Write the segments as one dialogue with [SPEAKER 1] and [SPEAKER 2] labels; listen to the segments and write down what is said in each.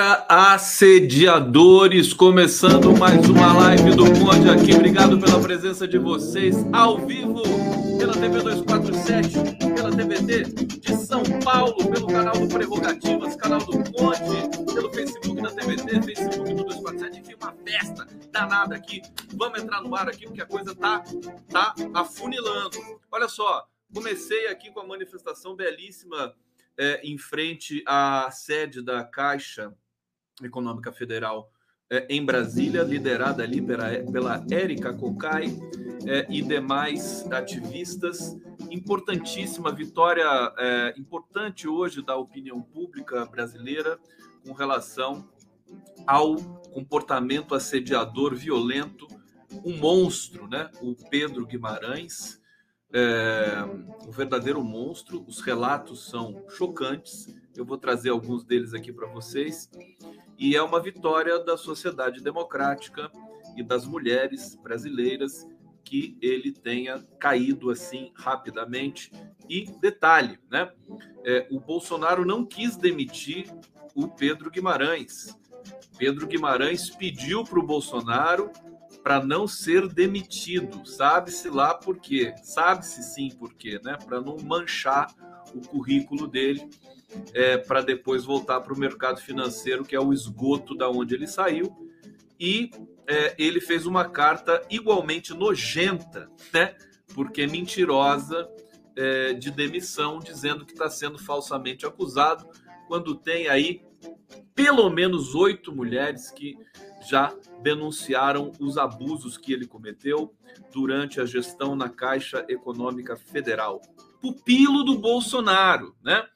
[SPEAKER 1] Fora assediadores,
[SPEAKER 2] começando mais uma live do Conde aqui. Obrigado pela presença de vocês ao vivo pela TV 247, pela TVT de São Paulo, pelo canal do Prerrogativas, canal do Conde, pelo Facebook da TVT, Facebook do 247, enfim, uma festa danada aqui. Vamos entrar no ar aqui porque a coisa tá tá afunilando. Olha só, comecei aqui com a manifestação belíssima é, em frente à sede da Caixa Econômica Federal é, em Brasília, liderada ali pela, pela Érica Cocai é, e demais ativistas. Importantíssima vitória, é, importante hoje da opinião pública brasileira com relação ao comportamento assediador violento, um monstro, né? O Pedro Guimarães, é, um verdadeiro monstro. Os relatos são chocantes. Eu vou trazer alguns deles aqui para vocês. E é uma vitória da sociedade democrática e das mulheres brasileiras que ele tenha caído assim rapidamente. E detalhe, né? É, o Bolsonaro não quis demitir o Pedro Guimarães. Pedro Guimarães pediu para o Bolsonaro para não ser demitido. Sabe-se lá por quê? Sabe-se sim por quê, né? Para não manchar o currículo dele, é, para depois voltar para o mercado financeiro, que é o esgoto da onde ele saiu. E é, ele fez uma carta igualmente nojenta, né? Porque mentirosa é, de demissão, dizendo que está sendo falsamente acusado, quando tem aí pelo menos oito mulheres que já denunciaram os abusos que ele cometeu durante a gestão na Caixa Econômica Federal. Pupilo do Bolsonaro, né?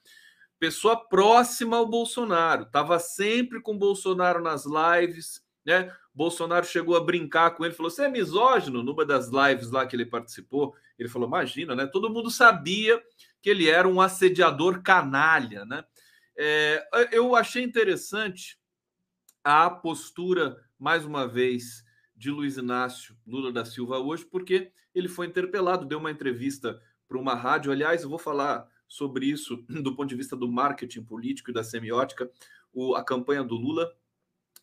[SPEAKER 2] Pessoa próxima ao Bolsonaro, estava sempre com Bolsonaro nas lives, né? Bolsonaro chegou a brincar com ele, falou: "Você é misógino?" numa das lives lá que ele participou. Ele falou: "Imagina, né? Todo mundo sabia que ele era um assediador canalha, né?" É, eu achei interessante a postura, mais uma vez, de Luiz Inácio Lula da Silva hoje, porque ele foi interpelado, deu uma entrevista para uma rádio. Aliás, eu vou falar sobre isso do ponto de vista do marketing político e da semiótica. O, a campanha do Lula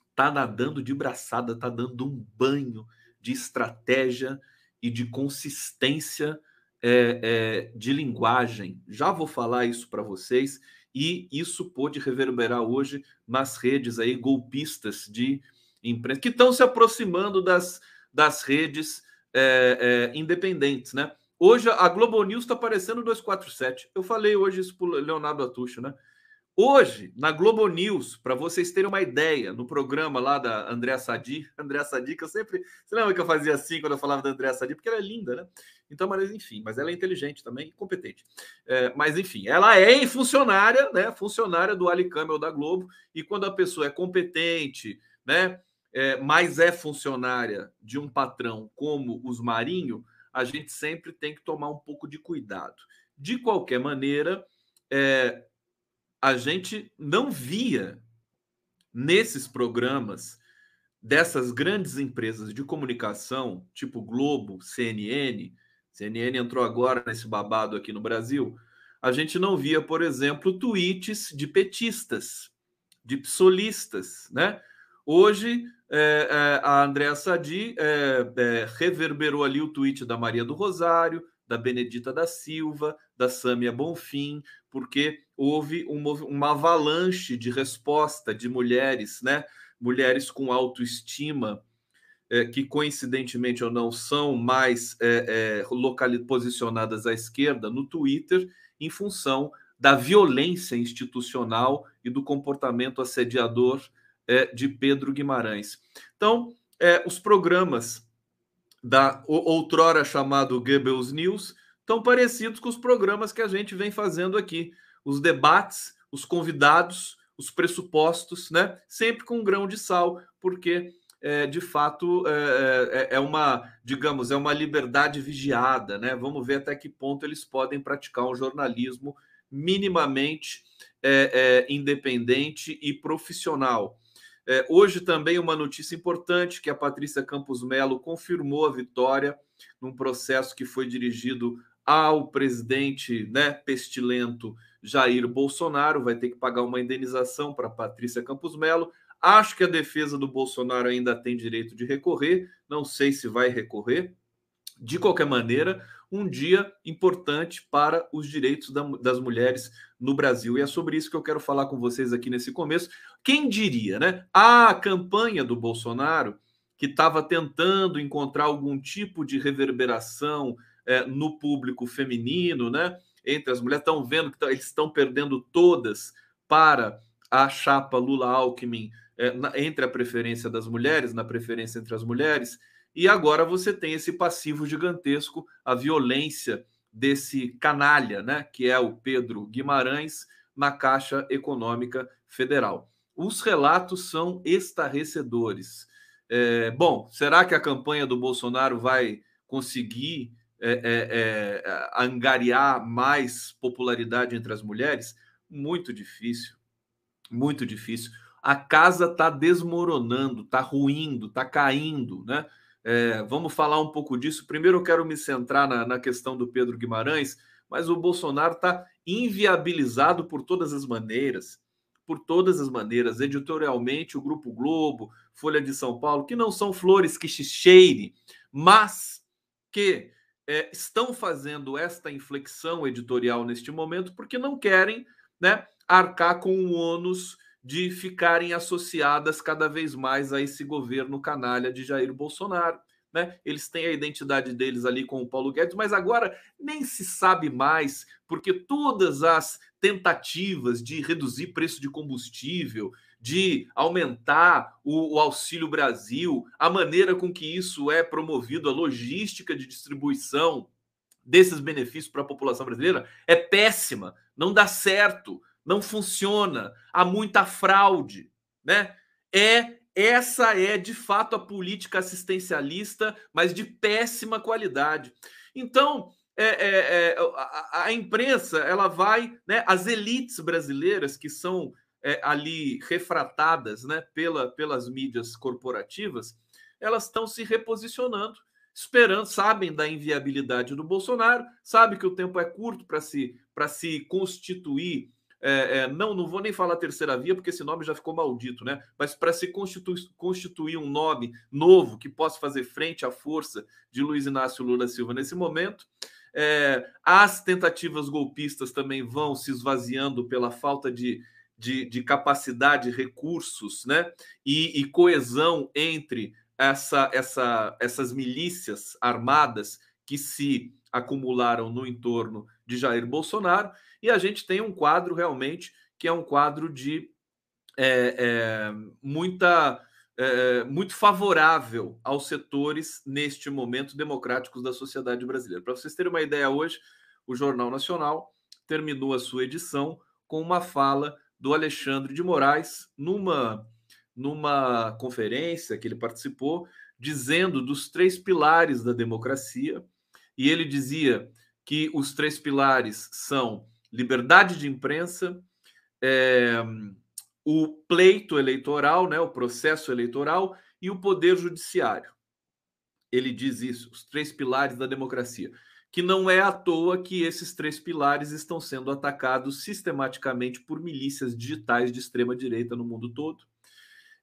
[SPEAKER 2] está nadando de braçada, está dando um banho de estratégia e de consistência é, é, de linguagem. Já vou falar isso para vocês e isso pôde reverberar hoje nas redes aí golpistas de imprensa que estão se aproximando das, das redes é, é, independentes, né? Hoje a Globo News está aparecendo 247. Eu falei hoje isso para o Leonardo Atucho, né? Hoje, na Globo News, para vocês terem uma ideia, no programa lá da Andréa Sadi, Andréa Sadi, que eu sempre. Você lembra que eu fazia assim quando eu falava da Andréa Sadi? Porque ela é linda, né? Então, mas enfim, mas ela é inteligente também e competente. É, mas enfim, ela é funcionária, né? Funcionária do Ali Camel da Globo, e quando a pessoa é competente, né? É, mas é funcionária de um patrão como os Marinho, a gente sempre tem que tomar um pouco de cuidado. De qualquer maneira, é, a gente não via nesses programas dessas grandes empresas de comunicação, tipo Globo, CNN, CNN entrou agora nesse babado aqui no Brasil, a gente não via, por exemplo, tweets de petistas, de psolistas, né? Hoje, é, é, a Andréa Sadi é, é reverberou ali o tweet da Maria do Rosário, da Benedita da Silva, da Sâmia Bonfim, porque houve um, uma avalanche de resposta de mulheres, né? Mulheres com autoestima, é, que coincidentemente ou não são mais é, posicionadas à esquerda no Twitter, em função da violência institucional e do comportamento assediador é, de Pedro Guimarães. Então, é, os programas da outrora chamado Goebbels News, tão parecidos com os programas que a gente vem fazendo aqui. Os debates, os convidados, os pressupostos, né? Sempre com um grão de sal, porque é, de fato é, é, é, uma, digamos, é uma liberdade vigiada, né? Vamos ver até que ponto eles podem praticar um jornalismo minimamente é, é, independente e profissional. É, hoje também uma notícia importante que a Patrícia Campos Melo confirmou a vitória num processo que foi dirigido ao presidente né, pestilento Jair Bolsonaro, vai ter que pagar uma indenização para Patrícia Campos Melo. Acho que a defesa do Bolsonaro ainda tem direito de recorrer, não sei se vai recorrer. De qualquer maneira, um dia importante para os direitos das mulheres no Brasil. E é sobre isso que eu quero falar com vocês aqui nesse começo. Quem diria, né? A campanha do Bolsonaro, que estava tentando encontrar algum tipo de reverberação é, no público feminino, né? entre as mulheres, estão vendo que tá, eles estão perdendo todas para a chapa Lula-Alckmin é, entre a preferência das mulheres, na preferência entre as mulheres, e agora você tem esse passivo gigantesco, a violência desse canalha, né, que é o Pedro Guimarães, na Caixa Econômica Federal. Os relatos são estarrecedores. É, bom, será que a campanha do Bolsonaro vai conseguir é, é, é angariar mais popularidade entre as mulheres? Muito difícil, muito difícil. A casa está desmoronando, está ruindo, está caindo, né? É, vamos falar um pouco disso. Primeiro, eu quero me centrar na, na questão do Pedro Guimarães, mas o Bolsonaro está inviabilizado por todas as maneiras. Por todas as maneiras, editorialmente, o Grupo Globo, Folha de São Paulo, que não são flores que se cheire, mas que é, estão fazendo esta inflexão editorial neste momento porque não querem né, arcar com o ônus de ficarem associadas cada vez mais a esse governo canalha de Jair Bolsonaro. Né? Eles têm a identidade deles ali com o Paulo Guedes, mas agora nem se sabe mais, porque todas as tentativas de reduzir preço de combustível, de aumentar o, o, Auxílio Brasil, a maneira com que isso é promovido, a logística de distribuição desses benefícios para a população brasileira é péssima, não dá certo, não funciona, há muita fraude, né? É essa é de fato a política assistencialista, mas de péssima qualidade. Então, é, é, é, a, a, imprensa ela vai, né, as elites brasileiras que são é, ali refratadas né, pela, pelas mídias corporativas, elas estão se reposicionando, esperando, sabem da inviabilidade do Bolsonaro, sabem que o tempo é curto para se, se constituir. É, é, não, não vou nem falar terceira via, porque esse nome já ficou maldito, né? Mas para se constitu, constituir um nome novo que possa fazer frente à força de Luiz Inácio Lula Silva nesse momento, é, as tentativas golpistas também vão se esvaziando pela falta de, de, de capacidade, recursos né? e, e coesão entre essa, essa, essas milícias armadas que se acumularam no entorno de Jair Bolsonaro, e a gente tem um quadro realmente que é um quadro de é, é, muita é, muito favorável aos setores neste momento democráticos da sociedade brasileira. Para vocês terem uma ideia, hoje o Jornal Nacional terminou a sua edição com uma fala do Alexandre de Moraes numa, numa conferência que ele participou, dizendo dos três pilares da democracia. E ele dizia que os três pilares são liberdade de imprensa, é, o pleito eleitoral, né, o processo eleitoral e o poder judiciário. Ele diz isso, os três pilares da democracia que não é à toa que esses três pilares estão sendo atacados sistematicamente por milícias digitais de extrema direita no mundo todo,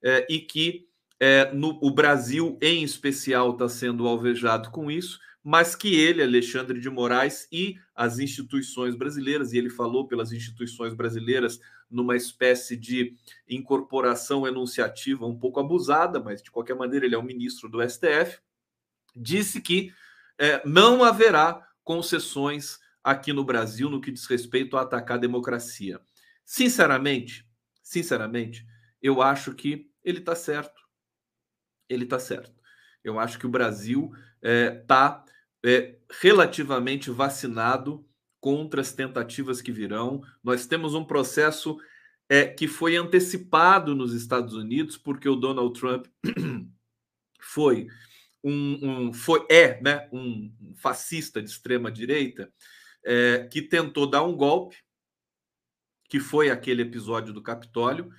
[SPEAKER 2] é, e que é, no, o Brasil, em especial, está sendo alvejado com isso, mas que ele, Alexandre de Moraes, e as instituições brasileiras, e ele falou pelas instituições brasileiras numa espécie de incorporação enunciativa um pouco abusada, mas de qualquer maneira ele é o ministro do STF, disse que é, não haverá concessões aqui no Brasil no que diz respeito a atacar a democracia. Sinceramente, sinceramente, eu acho que ele está certo. Ele está certo. Eu acho que o Brasil está é, é, relativamente vacinado contra as tentativas que virão. Nós temos um processo é, que foi antecipado nos Estados Unidos porque o Donald Trump foi um, um foi é né, um fascista de extrema direita é, que tentou dar um golpe, que foi aquele episódio do Capitólio,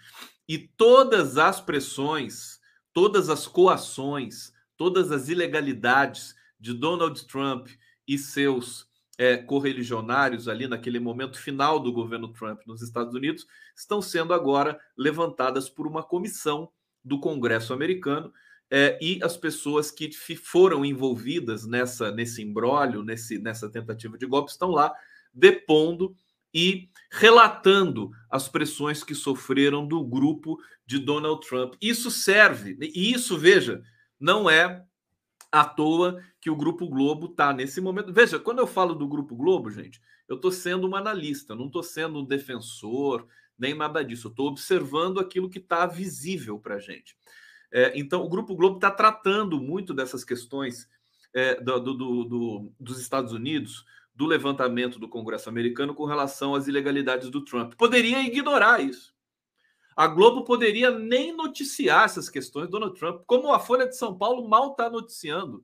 [SPEAKER 2] e todas as pressões, todas as coações, todas as ilegalidades de Donald Trump e seus é, correligionários ali naquele momento final do governo Trump nos Estados Unidos estão sendo agora levantadas por uma comissão do Congresso americano é, e as pessoas que foram envolvidas nessa nesse embrólio, nesse, nessa tentativa de golpe estão lá depondo e relatando as pressões que sofreram do grupo de Donald Trump. Isso serve, e isso, veja, não é à toa que o Grupo Globo está nesse momento. Veja, quando eu falo do Grupo Globo, gente, eu estou sendo um analista, não estou sendo um defensor, nem nada disso. Eu estou observando aquilo que está visível para a gente. É, então, o Grupo Globo está tratando muito dessas questões é, do, do, do, dos Estados Unidos, do levantamento do Congresso americano com relação às ilegalidades do Trump. Poderia ignorar isso. A Globo poderia nem noticiar essas questões do Donald Trump, como a Folha de São Paulo mal está noticiando.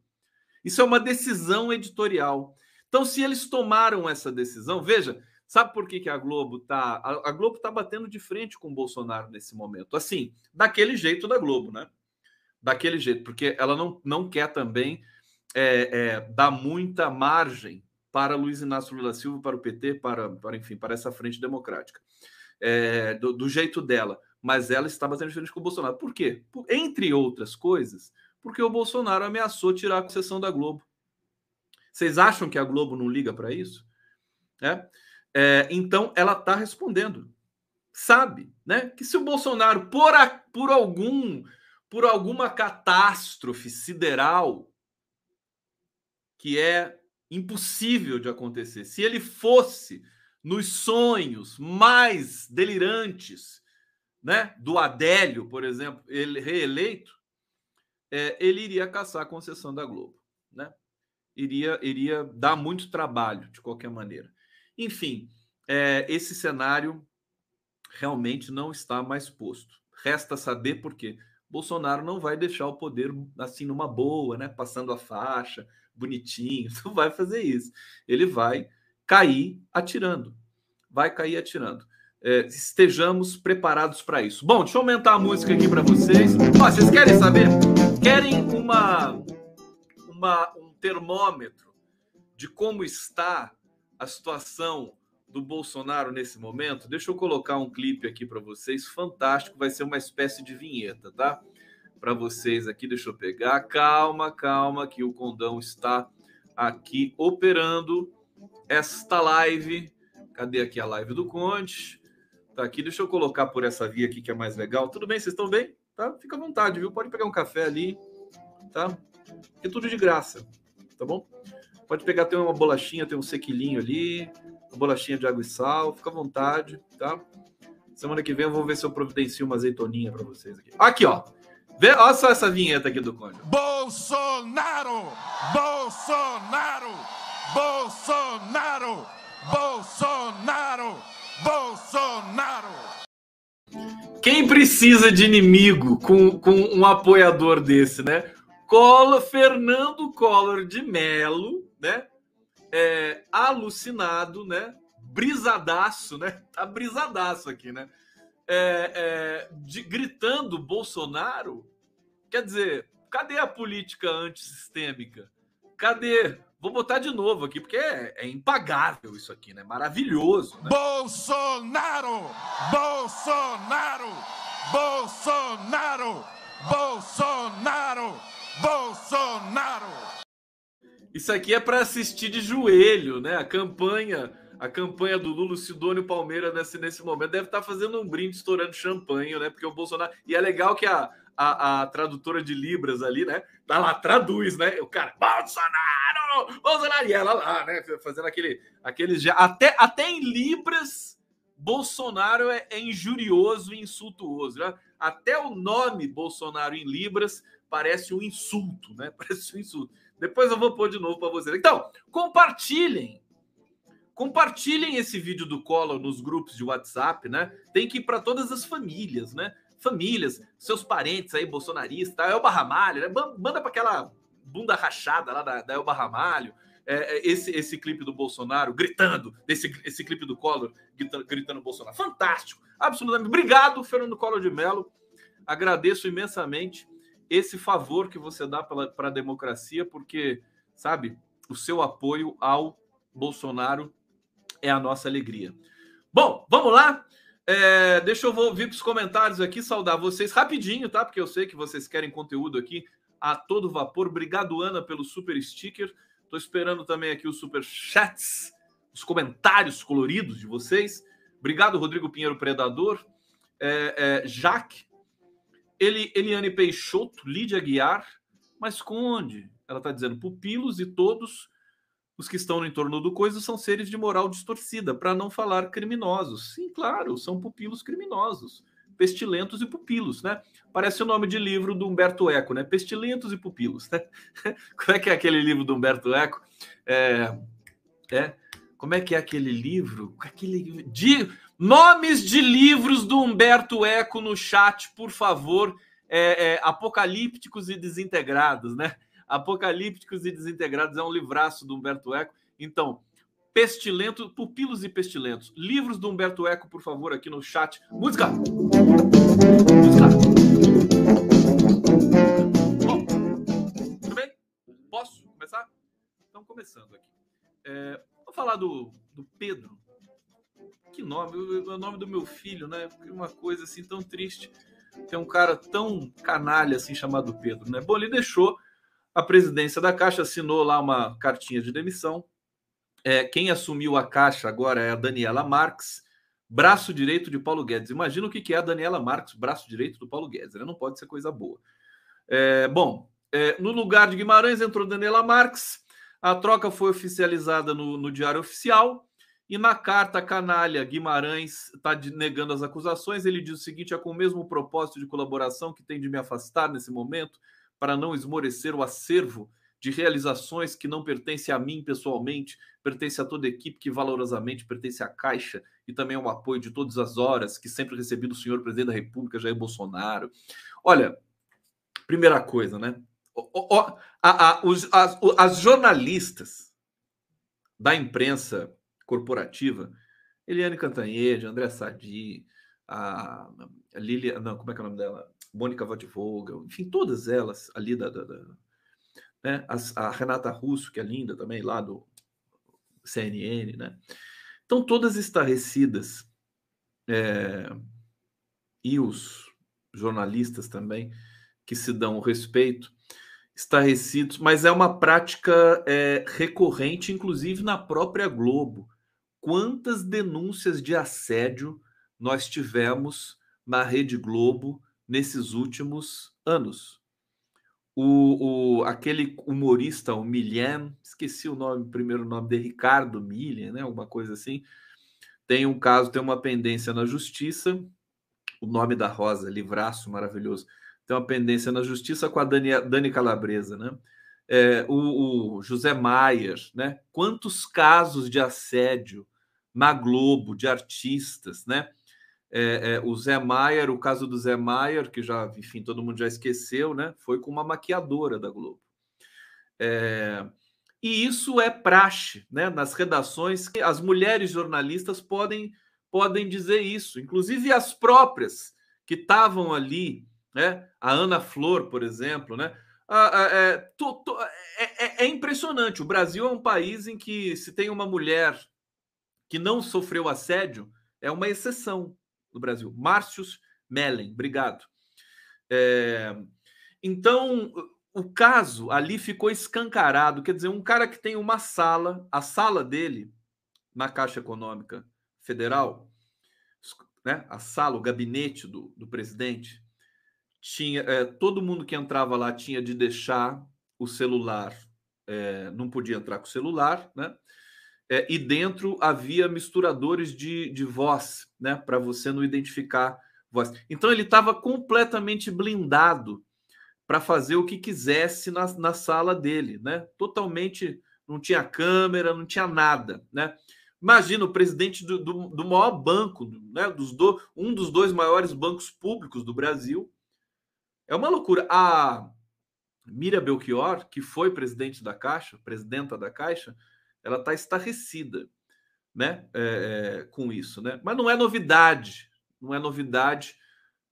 [SPEAKER 2] Isso é uma decisão editorial. Então, se eles tomaram essa decisão, veja, sabe por que, que a Globo está. A, a Globo está batendo de frente com o Bolsonaro nesse momento. Assim, daquele jeito da Globo, né? Daquele jeito, porque ela não, não quer também é, é, dar muita margem para Luiz Inácio Lula Silva, para o PT, para, para enfim, para essa frente democrática é, do, do, jeito dela, mas ela está batendo de frente com o Bolsonaro. Por quê? Por, entre outras coisas, porque o Bolsonaro ameaçou tirar a concessão da Globo. Vocês acham que a Globo não liga para isso? É? é? então, ela está respondendo. Sabe, né? Que se o Bolsonaro, por, a, por algum, por alguma catástrofe sideral que é impossível de acontecer, se ele fosse nos sonhos mais delirantes né, do Adélio, por exemplo, ele reeleito, é, ele iria caçar a concessão da Globo. Né? Iria, iria dar muito trabalho, de qualquer maneira. Enfim, é, esse cenário realmente não está mais posto. Resta saber por quê. Bolsonaro não vai deixar o poder assim numa boa, né? Passando a faixa, bonitinho, não vai fazer isso. Ele vai cair atirando. Vai cair atirando. É, estejamos preparados para isso. Bom, deixa eu aumentar a música aqui para vocês. Ó, vocês querem saber? Querem uma, uma, um termômetro de como está a situação do Bolsonaro nesse momento? Deixa eu colocar um clipe aqui para vocês, fantástico. Vai ser uma espécie de vinheta, tá? Para vocês aqui, deixa eu pegar. Calma, calma, que o Condão está aqui operando esta live. Cadê aqui a live do Conde? Tá aqui, deixa eu colocar por essa via aqui que é mais legal. Tudo bem, vocês estão bem? Tá? Fica à vontade, viu? Pode pegar um café ali, tá? É tudo de graça, tá bom? Pode pegar, tem uma bolachinha, tem um sequilinho ali, uma bolachinha de água e sal, fica à vontade, tá? Semana que vem eu vou ver se eu providencio uma azeitoninha para vocês aqui. Aqui, ó. Vê, olha só essa vinheta aqui do Conde.
[SPEAKER 3] Bolsonaro! Bolsonaro! Bolsonaro! Bolsonaro! Bolsonaro!
[SPEAKER 2] Quem precisa de inimigo com, com um apoiador desse, né? Collor, Fernando Collor de Melo, né? É, alucinado, né? Brisadaço, né? Tá brisadaço aqui, né? É, é, de, gritando Bolsonaro. Quer dizer, cadê a política antissistêmica? Cadê Vou botar de novo aqui, porque é, é impagável isso aqui, né? Maravilhoso. Né?
[SPEAKER 3] Bolsonaro! Bolsonaro! Bolsonaro! Bolsonaro! Bolsonaro!
[SPEAKER 2] Isso aqui é para assistir de joelho, né? A campanha, a campanha do Lula, Sidônio Palmeira nesse, nesse momento deve estar tá fazendo um brinde, estourando champanhe, né? Porque o Bolsonaro. E é legal que a, a, a tradutora de Libras ali, né? Tá lá, traduz, né? O cara, Bolsonaro! Bolsonaro! E ela lá, né? Fazendo aquele. aquele até, até em Libras, Bolsonaro é, é injurioso e insultuoso. Né? Até o nome Bolsonaro em Libras parece um insulto, né? Parece um insulto. Depois eu vou pôr de novo para vocês. Então, compartilhem. Compartilhem esse vídeo do Collor nos grupos de WhatsApp, né? Tem que ir para todas as famílias, né? Famílias, seus parentes aí, bolsonaristas, Elba Ramalho, né? Manda para aquela bunda rachada lá da, da Elba Ramalho. É, é, esse, esse clipe do Bolsonaro gritando, esse, esse clipe do Collor gritando, gritando Bolsonaro. Fantástico, absolutamente. Obrigado, Fernando Collor de Mello. Agradeço imensamente esse favor que você dá para a democracia, porque, sabe, o seu apoio ao Bolsonaro é a nossa alegria. Bom, vamos lá. É, deixa eu ouvir os comentários aqui, saudar vocês rapidinho, tá? Porque eu sei que vocês querem conteúdo aqui a todo vapor. Obrigado, Ana, pelo super sticker. Estou esperando também aqui os super chats, os comentários coloridos de vocês. Obrigado, Rodrigo Pinheiro Predador, é, é, Jaque, Eli, Eliane Peixoto, Lídia Guiar, mas onde? Ela está dizendo pupilos e todos os que estão no entorno do coisa são seres de moral distorcida, para não falar criminosos. Sim, claro, são pupilos criminosos. Pestilentos e pupilos, né? Parece o nome de livro do Humberto Eco, né? Pestilentos e pupilos, né? Como é que é aquele livro do Humberto Eco? É, é como é que é aquele livro? Aquele de nomes de livros do Humberto Eco no chat, por favor. É, é, apocalípticos e desintegrados, né? Apocalípticos e Desintegrados é um livraço do Humberto Eco. Então, Pestilento, Pupilos e Pestilentos. Livros do Humberto Eco, por favor, aqui no chat. Música! Música! Bom, tudo bem? Posso começar? Então, começando aqui. É, vou falar do, do Pedro. Que nome? O, o nome do meu filho, né? Uma coisa assim tão triste. Tem um cara tão canalha assim chamado Pedro, né? Bom, ele deixou a presidência da Caixa assinou lá uma cartinha de demissão. É, quem assumiu a Caixa agora é a Daniela Marques, braço direito de Paulo Guedes. Imagina o que é a Daniela Marques, braço direito do Paulo Guedes. Né? Não pode ser coisa boa. É, bom, é, no lugar de Guimarães entrou Daniela Marques. A troca foi oficializada no, no Diário Oficial. E na carta canalha, Guimarães está negando as acusações. Ele diz o seguinte: é com o mesmo propósito de colaboração que tem de me afastar nesse momento para não esmorecer o acervo de realizações que não pertence a mim pessoalmente, pertence a toda a equipe que valorosamente pertence à Caixa e também ao apoio de todas as horas que sempre recebi do senhor presidente da República, Jair Bolsonaro. Olha, primeira coisa, né? O, o, a, a, os, as, as jornalistas da imprensa corporativa, Eliane Cantanhede, André Sadi, a Lilia, não, como é que é o nome dela? Mônica Vogel, enfim, todas elas ali da, da, da né? a, a Renata Russo, que é linda também, lá do CNN, né? Então, todas estarrecidas, é, e os jornalistas também, que se dão o respeito, estarrecidos, mas é uma prática é, recorrente, inclusive na própria Globo. Quantas denúncias de assédio nós tivemos na Rede Globo nesses últimos anos. O, o, aquele humorista, o Milhem, esqueci o nome, o primeiro nome de Ricardo Milhem, né? Alguma coisa assim. Tem um caso, tem uma pendência na justiça. O nome da Rosa, livraço maravilhoso. Tem uma pendência na justiça com a Dani, Dani Calabresa, né? É, o, o José Maier, né? Quantos casos de assédio na Globo de artistas, né? É, é, o Zé Maier, o caso do Zé Maier, que já, enfim, todo mundo já esqueceu, né? Foi com uma maquiadora da Globo. É, e isso é praxe, né? Nas redações, as mulheres jornalistas podem, podem dizer isso, inclusive as próprias que estavam ali, né? A Ana Flor, por exemplo, né? É, to, to, é, é, é impressionante. O Brasil é um país em que se tem uma mulher que não sofreu assédio, é uma exceção no Brasil. Márcios Mellen, obrigado. É, então, o caso ali ficou escancarado. Quer dizer, um cara que tem uma sala, a sala dele na Caixa Econômica Federal, né, a sala, o gabinete do, do presidente, tinha é, todo mundo que entrava lá tinha de deixar o celular, é, não podia entrar com o celular, né? É, e dentro havia misturadores de, de voz, né, para você não identificar voz. Então ele estava completamente blindado para fazer o que quisesse na, na sala dele, né? Totalmente, não tinha câmera, não tinha nada, né? Imagina o presidente do, do, do maior banco, né, dos do, um dos dois maiores bancos públicos do Brasil. É uma loucura. A Mira Belchior, que foi presidente da Caixa, presidenta da Caixa, ela está estarrecida né, é, com isso. Né? Mas não é novidade, não é novidade.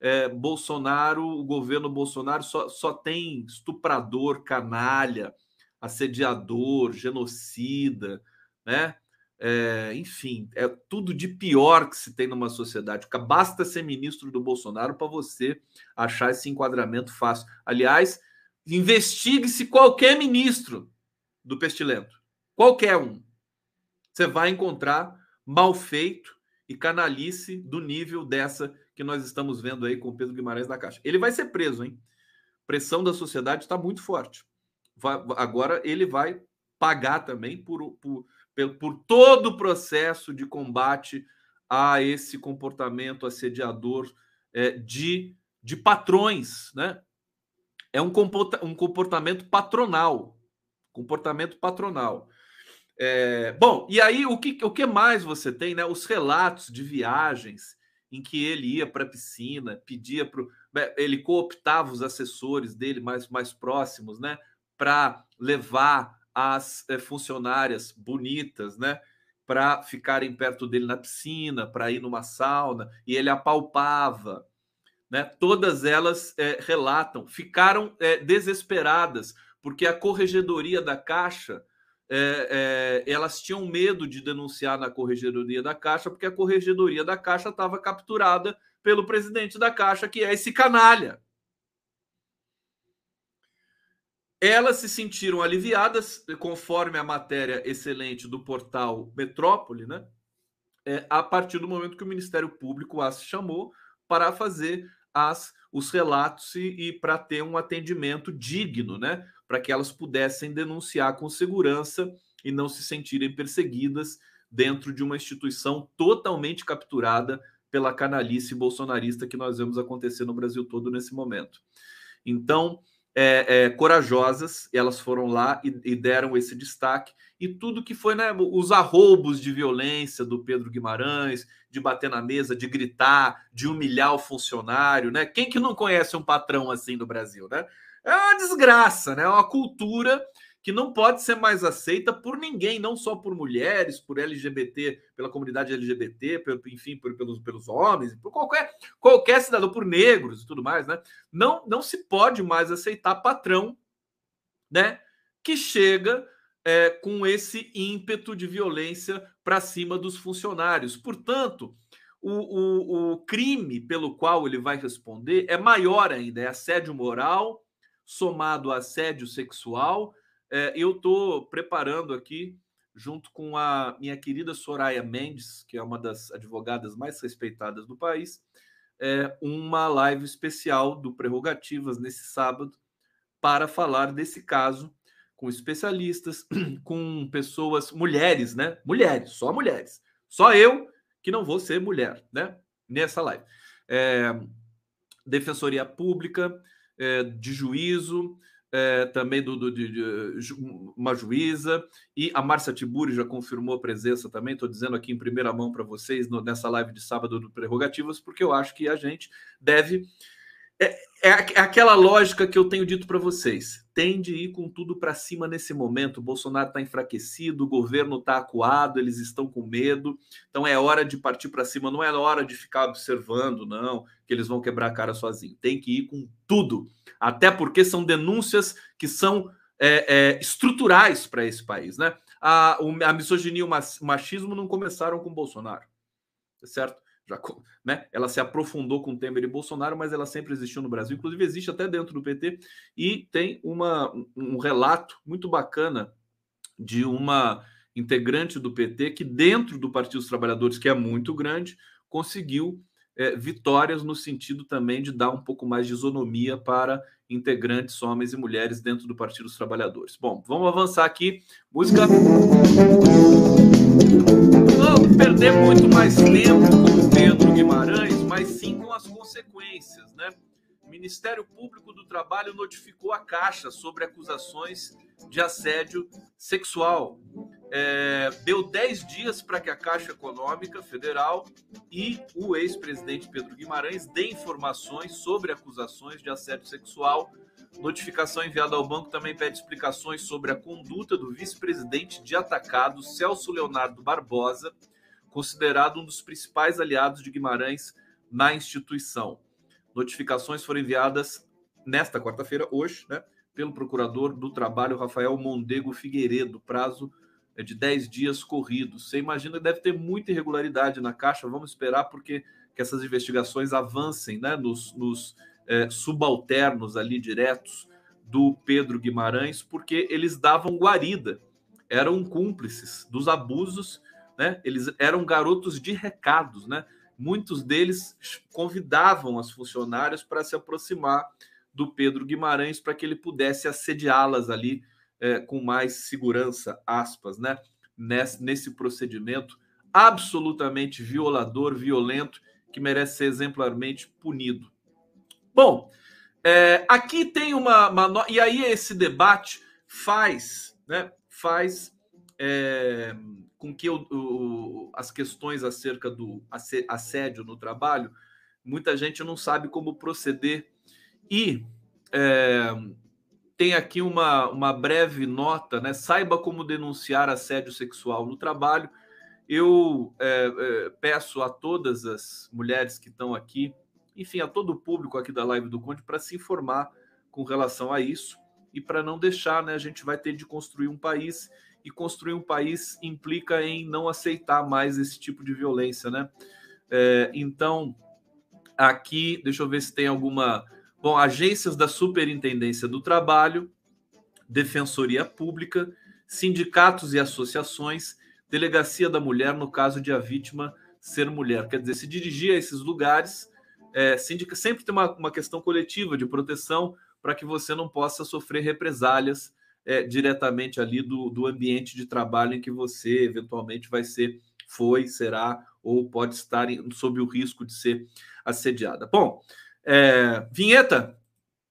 [SPEAKER 2] É, Bolsonaro, o governo Bolsonaro só, só tem estuprador, canalha, assediador, genocida, né? É, enfim, é tudo de pior que se tem numa sociedade. Basta ser ministro do Bolsonaro para você achar esse enquadramento fácil. Aliás, investigue-se qualquer ministro do Pestilento, qualquer um. Você vai encontrar mal feito e canalice do nível dessa que nós estamos vendo aí com o Pedro Guimarães da Caixa. Ele vai ser preso, hein? Pressão da sociedade está muito forte. Vai, agora ele vai pagar também por, por, por, todo o processo de combate a esse comportamento assediador é, de, de patrões, né? É um comportamento patronal, comportamento patronal. É, bom, e aí o que, o que mais você tem, né? Os relatos de viagens em que ele ia para a piscina, pedia para né, ele cooptava os assessores dele mais, mais próximos, né? Para levar as é, funcionárias bonitas, né? Para ficarem perto dele na piscina, para ir numa sauna, e ele apalpava. Né? Todas elas é, relatam, ficaram é, desesperadas, porque a corregedoria da Caixa é, é, elas tinham medo de denunciar na corregedoria da Caixa, porque a corregedoria da Caixa estava capturada pelo presidente da Caixa, que é esse canalha. Elas se sentiram aliviadas, conforme a matéria excelente do portal Metrópole, né? É, a partir do momento que o Ministério Público as chamou para fazer as, os relatos e, e para ter um atendimento digno, né? Para que elas pudessem denunciar com segurança e não se sentirem perseguidas dentro de uma instituição totalmente capturada pela canalice bolsonarista que nós vemos acontecer no Brasil todo nesse momento. Então, é, é, corajosas, elas foram lá e, e, deram esse destaque. E tudo que foi, né, os arroubos de violência do Pedro Guimarães, de bater na mesa, de gritar, de humilhar o funcionário, né? Quem que não conhece um patrão assim no Brasil, né? É uma desgraça, né? É uma cultura que não pode ser mais aceita por ninguém, não só por mulheres, por LGBT, pela comunidade LGBT, enfim, por, pelos, pelos homens, por qualquer, qualquer cidadão, por negros e tudo mais, né? Não, não se pode mais aceitar patrão, né? Que chega é, com esse ímpeto de violência para cima dos funcionários. Portanto, o, o, o crime pelo qual ele vai responder é maior ainda, é assédio moral somado a assédio sexual é, eu estou preparando aqui, junto com a minha querida Soraya Mendes, que é uma das advogadas mais respeitadas do país, é, uma live especial do Prerrogativas nesse sábado para falar desse caso com especialistas, com pessoas, mulheres, né? Mulheres, só mulheres. Só eu que não vou ser mulher, né? Nessa live. É, Defensoria Pública, é, de juízo, é, também do, do de, de, uma juíza, e a Márcia Tiburi já confirmou a presença também. Estou dizendo aqui em primeira mão para vocês no, nessa live de sábado do Prerrogativas, porque eu acho que a gente deve. É, é, é aquela lógica que eu tenho dito para vocês. Tem de ir com tudo para cima nesse momento. O Bolsonaro está enfraquecido, o governo está acuado, eles estão com medo. Então é hora de partir para cima. Não é hora de ficar observando, não, que eles vão quebrar a cara sozinho. Tem que ir com tudo até porque são denúncias que são é, é, estruturais para esse país. Né? A, a misoginia e o machismo não começaram com Bolsonaro, tá certo? Já, né? Ela se aprofundou com Temer e Bolsonaro, mas ela sempre existiu no Brasil, inclusive existe até dentro do PT, e tem uma, um relato muito bacana de uma integrante do PT que, dentro do Partido dos Trabalhadores, que é muito grande, conseguiu é, vitórias no sentido também de dar um pouco mais de isonomia para integrantes, homens e mulheres, dentro do Partido dos Trabalhadores. Bom, vamos avançar aqui. Música. Não perder muito mais tempo com o Pedro Guimarães, mas sim com as consequências, né? O Ministério Público do Trabalho notificou a Caixa sobre acusações de assédio sexual. é, deu 10 dias para que a Caixa Econômica Federal e o ex-presidente Pedro Guimarães dê informações sobre acusações de assédio sexual. Notificação enviada ao banco também pede explicações sobre a conduta do vice-presidente de atacado Celso Leonardo Barbosa, considerado um dos principais aliados de Guimarães na instituição. Notificações foram enviadas nesta quarta-feira, hoje, né, pelo procurador do trabalho Rafael Mondego Figueiredo, prazo é de 10 dias corridos. Você imagina que deve ter muita irregularidade na Caixa, vamos esperar porque que essas investigações avancem né, nos, nos é, subalternos ali diretos do Pedro Guimarães, porque eles davam guarida, eram cúmplices dos abusos, né? Eles eram garotos de recados, né? Muitos deles convidavam as funcionárias para se aproximar do Pedro Guimarães para que ele pudesse assediá-las ali é, com mais segurança, aspas, né? Nesse, nesse procedimento absolutamente violador, violento, que merece ser exemplarmente punido. Bom, é, aqui tem uma, uma, E aí esse debate faz, né? Faz é, com que o, as questões acerca do assédio no trabalho, muita gente não sabe como proceder. E é, tem aqui uma, uma breve nota, né? Saiba como denunciar assédio sexual no trabalho. Eu é, é, peço a todas as mulheres que estão aqui, enfim, a todo o público aqui da live do Conde, para se informar com relação a isso e para não deixar, né? A gente vai ter de construir um país e construir um país implica em não aceitar mais esse tipo de violência, né? É, então, aqui, deixa eu ver se tem alguma Bom, agências da Superintendência do Trabalho, Defensoria Pública, sindicatos e associações, Delegacia da Mulher no caso de a vítima ser mulher. Quer dizer, se dirigir a esses lugares, é, sindica, sempre tem uma, uma questão coletiva de proteção para que você não possa sofrer represálias é, diretamente ali do, do ambiente de trabalho em que você eventualmente vai ser, foi, será ou pode estar em, sob o risco de ser assediada. Bom, é, vinheta.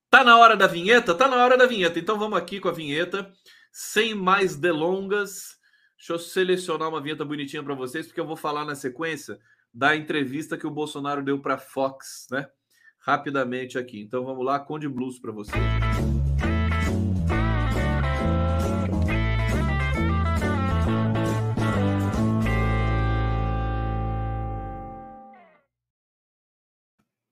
[SPEAKER 2] Tá na hora da vinheta? Tá na hora da vinheta. Então vamos aqui com a vinheta. Sem mais delongas. Deixa eu selecionar uma vinheta bonitinha para vocês, porque eu vou falar na sequência da entrevista que o Bolsonaro deu para Fox, né? Rapidamente aqui. Então vamos lá, Conde Blues para vocês.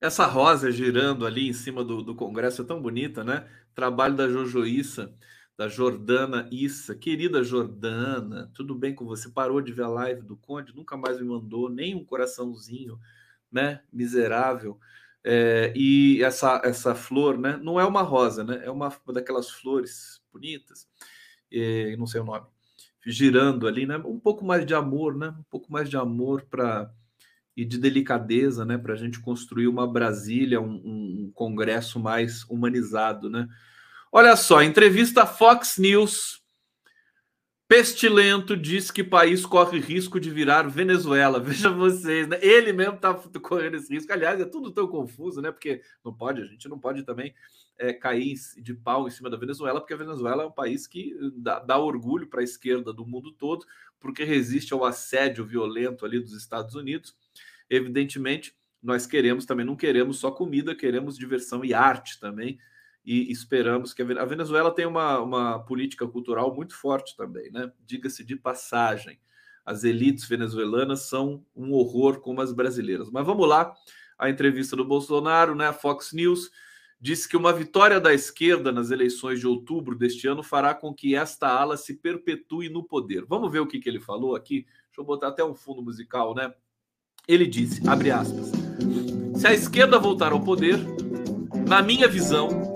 [SPEAKER 2] Essa rosa girando ali em cima do, do Congresso é tão bonita, né? Trabalho da Jojo Issa, da Jordana Issa. Querida Jordana, tudo bem com você? Parou de ver a live do Conde? Nunca mais me mandou nem um coraçãozinho, né? Miserável. É, e essa, essa flor, né? Não é uma rosa, né? É uma daquelas flores bonitas, é, não sei o nome, girando ali, né? Um pouco mais de amor, né? Um pouco mais de amor para e de delicadeza, né, para a gente construir uma Brasília, um, um, Congresso mais humanizado, né? Olha só, entrevista Fox News. Pestilento diz que país corre risco de virar Venezuela. Veja vocês, né? Ele mesmo está correndo esse risco. Aliás, é tudo tão confuso, né? Porque não pode, a gente não pode também é, cair de pau em cima da Venezuela, porque a Venezuela é um país que dá, dá orgulho para a esquerda do mundo todo, porque resiste ao assédio violento ali dos Estados Unidos Evidentemente, nós queremos também, não queremos só comida, queremos diversão e arte também. E esperamos que a Venezuela tenha uma, uma política cultural muito forte também, né? Diga-se de passagem. As elites venezuelanas são um horror como as brasileiras. Mas vamos lá, a entrevista do Bolsonaro, né? A Fox News disse que uma vitória da esquerda nas eleições de outubro deste ano fará com que esta ala se perpetue no poder. Vamos ver o que, que ele falou aqui. Deixa eu botar até um fundo musical, né? Ele disse, abre aspas, se a esquerda voltar ao poder, na minha visão,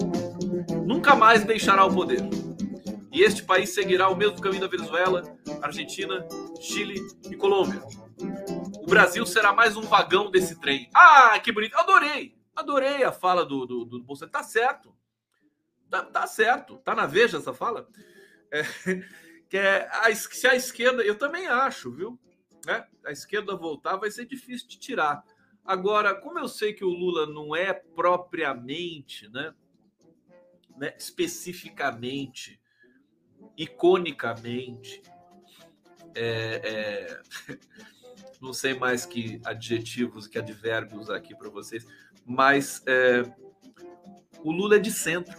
[SPEAKER 2] nunca mais deixará o poder. E este país seguirá o mesmo caminho da Venezuela, Argentina, Chile e Colômbia. O Brasil será mais um vagão desse trem. Ah, que bonito! Adorei! Adorei a fala do, do, do Bolsonaro. Tá certo. Tá, tá, certo. Tá na veja essa fala. É, que é, a, se a esquerda, eu também acho, viu? né, a esquerda voltar, vai ser difícil de tirar. Agora, como eu sei que o Lula não é propriamente, né, né especificamente, iconicamente, é, é, não sei mais que adjetivos, que advérbios aqui para vocês, mas é, o Lula é de centro.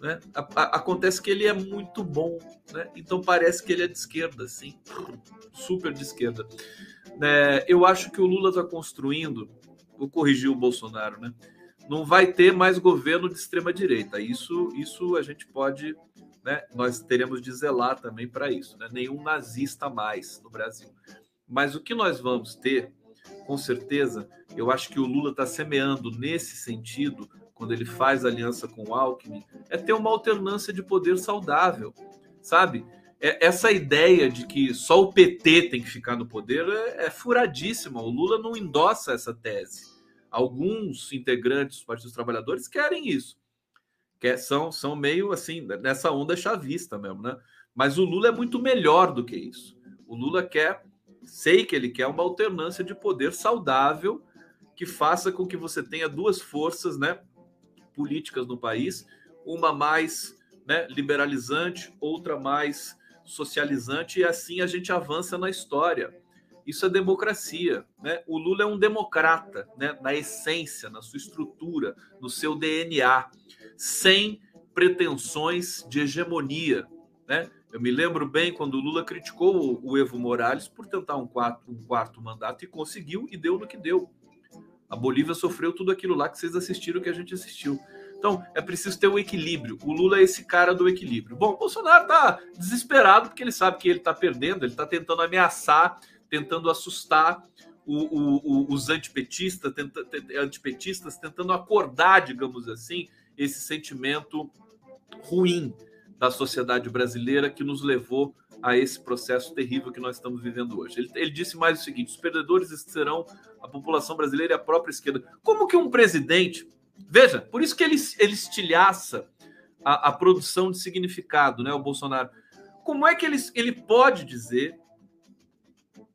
[SPEAKER 2] Né? A, a, acontece que ele é muito bom, né? então parece que ele é de esquerda, sim, super de esquerda. É, eu acho que o Lula está construindo, vou corrigir o Bolsonaro, né? Não vai ter mais governo de extrema direita. Isso, isso a gente pode, né? Nós teremos de zelar também para isso, né? Nenhum nazista mais no Brasil. Mas o que nós vamos ter, com certeza, eu acho que o Lula está semeando nesse sentido, quando ele faz aliança com o Alckmin, é ter uma alternância de poder saudável, sabe? É, essa ideia de que só o PT tem que ficar no poder é, é furadíssima. O Lula não endossa essa tese alguns integrantes dos partidos trabalhadores querem isso. Que são, são meio assim, nessa onda chavista mesmo, né? Mas o Lula é muito melhor do que isso. O Lula quer, sei que ele quer uma alternância de poder saudável que faça com que você tenha duas forças, né, políticas no país, uma mais, né, liberalizante, outra mais socializante e assim a gente avança na história. Isso é democracia. Né? O Lula é um democrata, né? na essência, na sua estrutura, no seu DNA, sem pretensões de hegemonia. Né? Eu me lembro bem quando o Lula criticou o Evo Morales por tentar um quarto, um quarto mandato e conseguiu e deu no que deu. A Bolívia sofreu tudo aquilo lá que vocês assistiram, que a gente assistiu. Então, é preciso ter o um equilíbrio. O Lula é esse cara do equilíbrio. Bom, o Bolsonaro está desesperado porque ele sabe que ele está perdendo, ele está tentando ameaçar tentando assustar o, o, os antipetistas, tenta, antipetistas, tentando acordar, digamos assim, esse sentimento ruim da sociedade brasileira que nos levou a esse processo terrível que nós estamos vivendo hoje. Ele, ele, disse mais o seguinte: os perdedores serão a população brasileira e a própria esquerda. Como que um presidente. Veja, por isso que ele, ele estilhaça a, a produção de significado, né, o Bolsonaro. Como é que ele, ele pode dizer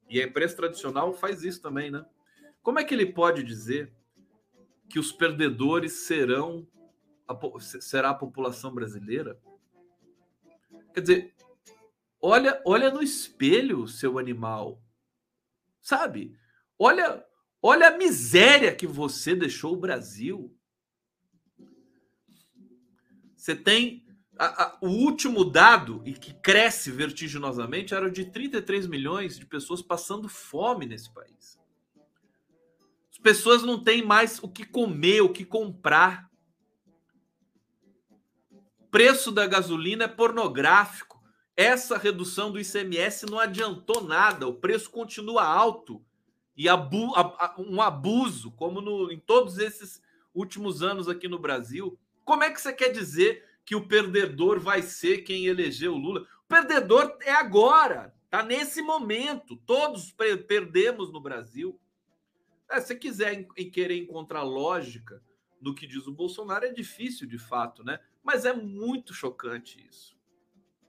[SPEAKER 2] e a imprensa tradicional faz isso também, né? Como é que ele pode dizer que os perdedores serão a, será a população brasileira? Quer dizer, olha, olha no espelho, seu animal. Sabe? Olha, olha a miséria que você deixou o Brasil. Você tem a, a, o último dado, e que cresce vertiginosamente, era de 33 milhões de pessoas passando fome nesse país. As pessoas não têm mais o que comer, o que comprar. O preço da gasolina é pornográfico. Essa redução do ICMS não adiantou nada. O preço continua alto e abu um abuso, como no, em todos esses últimos anos aqui no Brasil. Como é que você quer dizer que o perdedor vai ser quem elegeu o Lula. O perdedor é agora, tá nesse momento. Todos perdemos no Brasil. É, se quiser em querer encontrar lógica no que diz o Bolsonaro, é difícil de fato, né? Mas é muito chocante isso.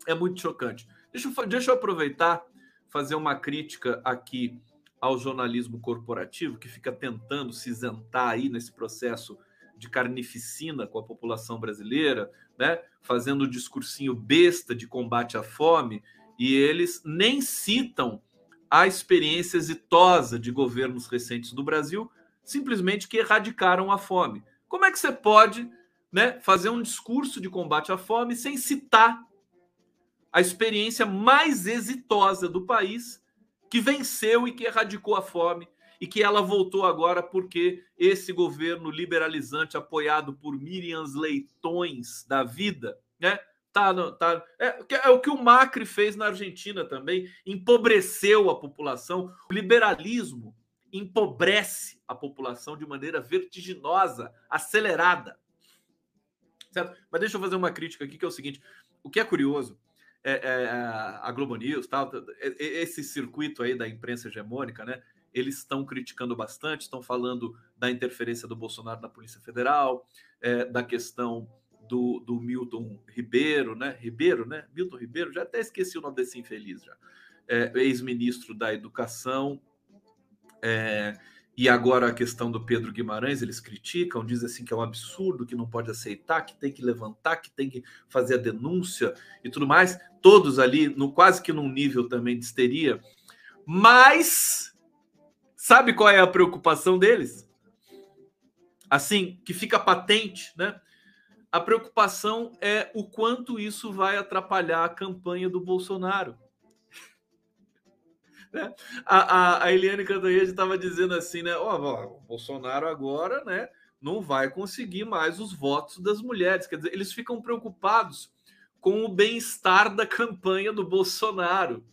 [SPEAKER 2] É muito chocante. Deixa eu, deixa eu aproveitar, fazer uma crítica aqui ao jornalismo corporativo, que fica tentando se isentar aí nesse processo de carnificina com a população brasileira, né? fazendo o discursinho besta de combate à fome, e eles nem citam a experiência exitosa de governos recentes do Brasil, simplesmente que erradicaram a fome. Como é que você pode né, fazer um discurso de combate à fome sem citar a experiência mais exitosa do país que venceu e que erradicou a fome e que ela voltou agora porque esse governo liberalizante apoiado por Miriams Leitões da vida, né? Tá, tá, é, é o que o Macri fez na Argentina também, empobreceu a população. O liberalismo empobrece a população de maneira vertiginosa, acelerada. Certo? Mas deixa eu fazer uma crítica aqui, que é o seguinte: o que é curioso é, é a Globo News, tal, esse circuito aí da imprensa hegemônica, né? Eles estão criticando bastante, estão falando da interferência do Bolsonaro na Polícia Federal, é, da questão do, do, Milton Ribeiro, né? Ribeiro, né? Milton Ribeiro, já até esqueci o nome desse infeliz já. É, ex-ministro da Educação. É, e agora a questão do Pedro Guimarães, eles criticam, dizem assim que é um absurdo, que não pode aceitar, que tem que levantar, que tem que fazer a denúncia e tudo mais. Todos ali, no quase que num nível também de histeria. Mas sabe qual é a preocupação deles? Assim, que fica patente, né? A preocupação é o quanto isso vai atrapalhar a campanha do Bolsonaro. Né? A, a, a Eliane Cantanhede estava dizendo assim, né? Ó, o Bolsonaro agora, né? Não vai conseguir mais os votos das mulheres. Quer dizer, eles ficam preocupados com o bem-estar da campanha do Bolsonaro.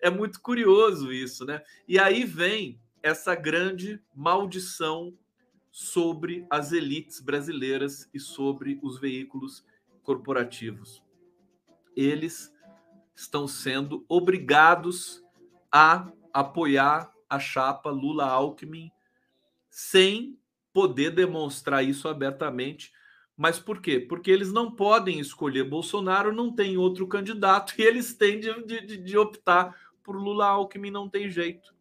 [SPEAKER 2] É muito curioso isso, né? E aí vem essa grande maldição sobre as elites brasileiras e sobre os veículos corporativos. Eles estão sendo obrigados a apoiar a chapa Lula-Alckmin sem poder demonstrar isso abertamente. Mas por quê? Porque eles não podem escolher Bolsonaro, não tem outro candidato, e eles têm de, de, de optar por Lula-Alckmin, não tem jeito.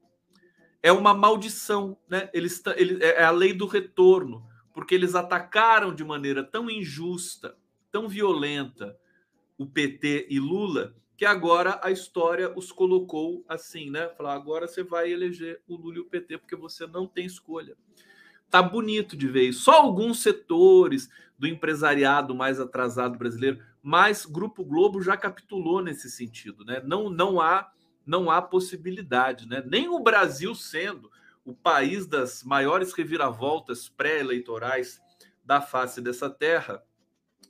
[SPEAKER 2] É uma maldição, né? Eles, ele, é, é a lei do retorno, porque eles atacaram de maneira tão injusta, tão violenta o PT e Lula, que agora a história os colocou assim, né? Falar, agora você vai eleger o Lula e o PT porque você não tem escolha. Tá bonito de ver isso. Só alguns setores do empresariado mais atrasado brasileiro, mas Grupo Globo já capitulou nesse sentido, né? Não, não há não há possibilidade, né? Nem o Brasil sendo o país das maiores reviravoltas pré-eleitorais da face dessa terra,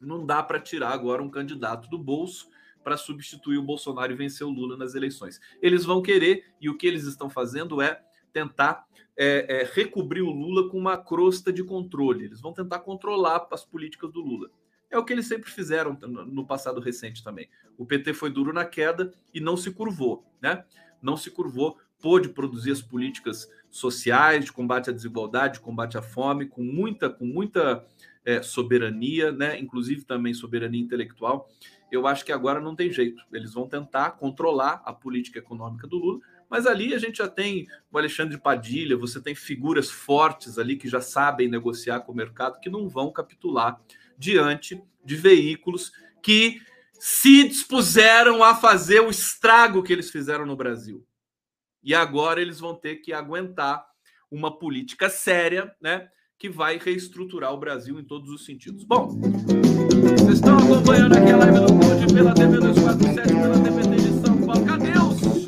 [SPEAKER 2] não dá para tirar agora um candidato do bolso para substituir o Bolsonaro e vencer o Lula nas eleições. Eles vão querer, e o que eles estão fazendo é tentar é, é, recobrir o Lula com uma crosta de controle. Eles vão tentar controlar as políticas do Lula. É o que eles sempre fizeram no passado recente também. O PT foi duro na queda e não se curvou, né? Não se curvou, pôde produzir as políticas sociais de combate à desigualdade, de combate à fome, com muita, com muita é, soberania, né? Inclusive também soberania intelectual eu acho que agora não tem jeito. Eles vão tentar controlar a política econômica do Lula, mas ali a gente já tem o Alexandre Padilha, você tem figuras fortes ali que já sabem negociar com o mercado, que não vão capitular diante de veículos que se dispuseram a fazer o estrago que eles fizeram no Brasil. E agora eles vão ter que aguentar uma política séria, né? que vai reestruturar o Brasil em todos os sentidos. Bom, vocês estão acompanhando aqui a live do Conde pela TV 247, pela TVT de São Paulo. Cadê os,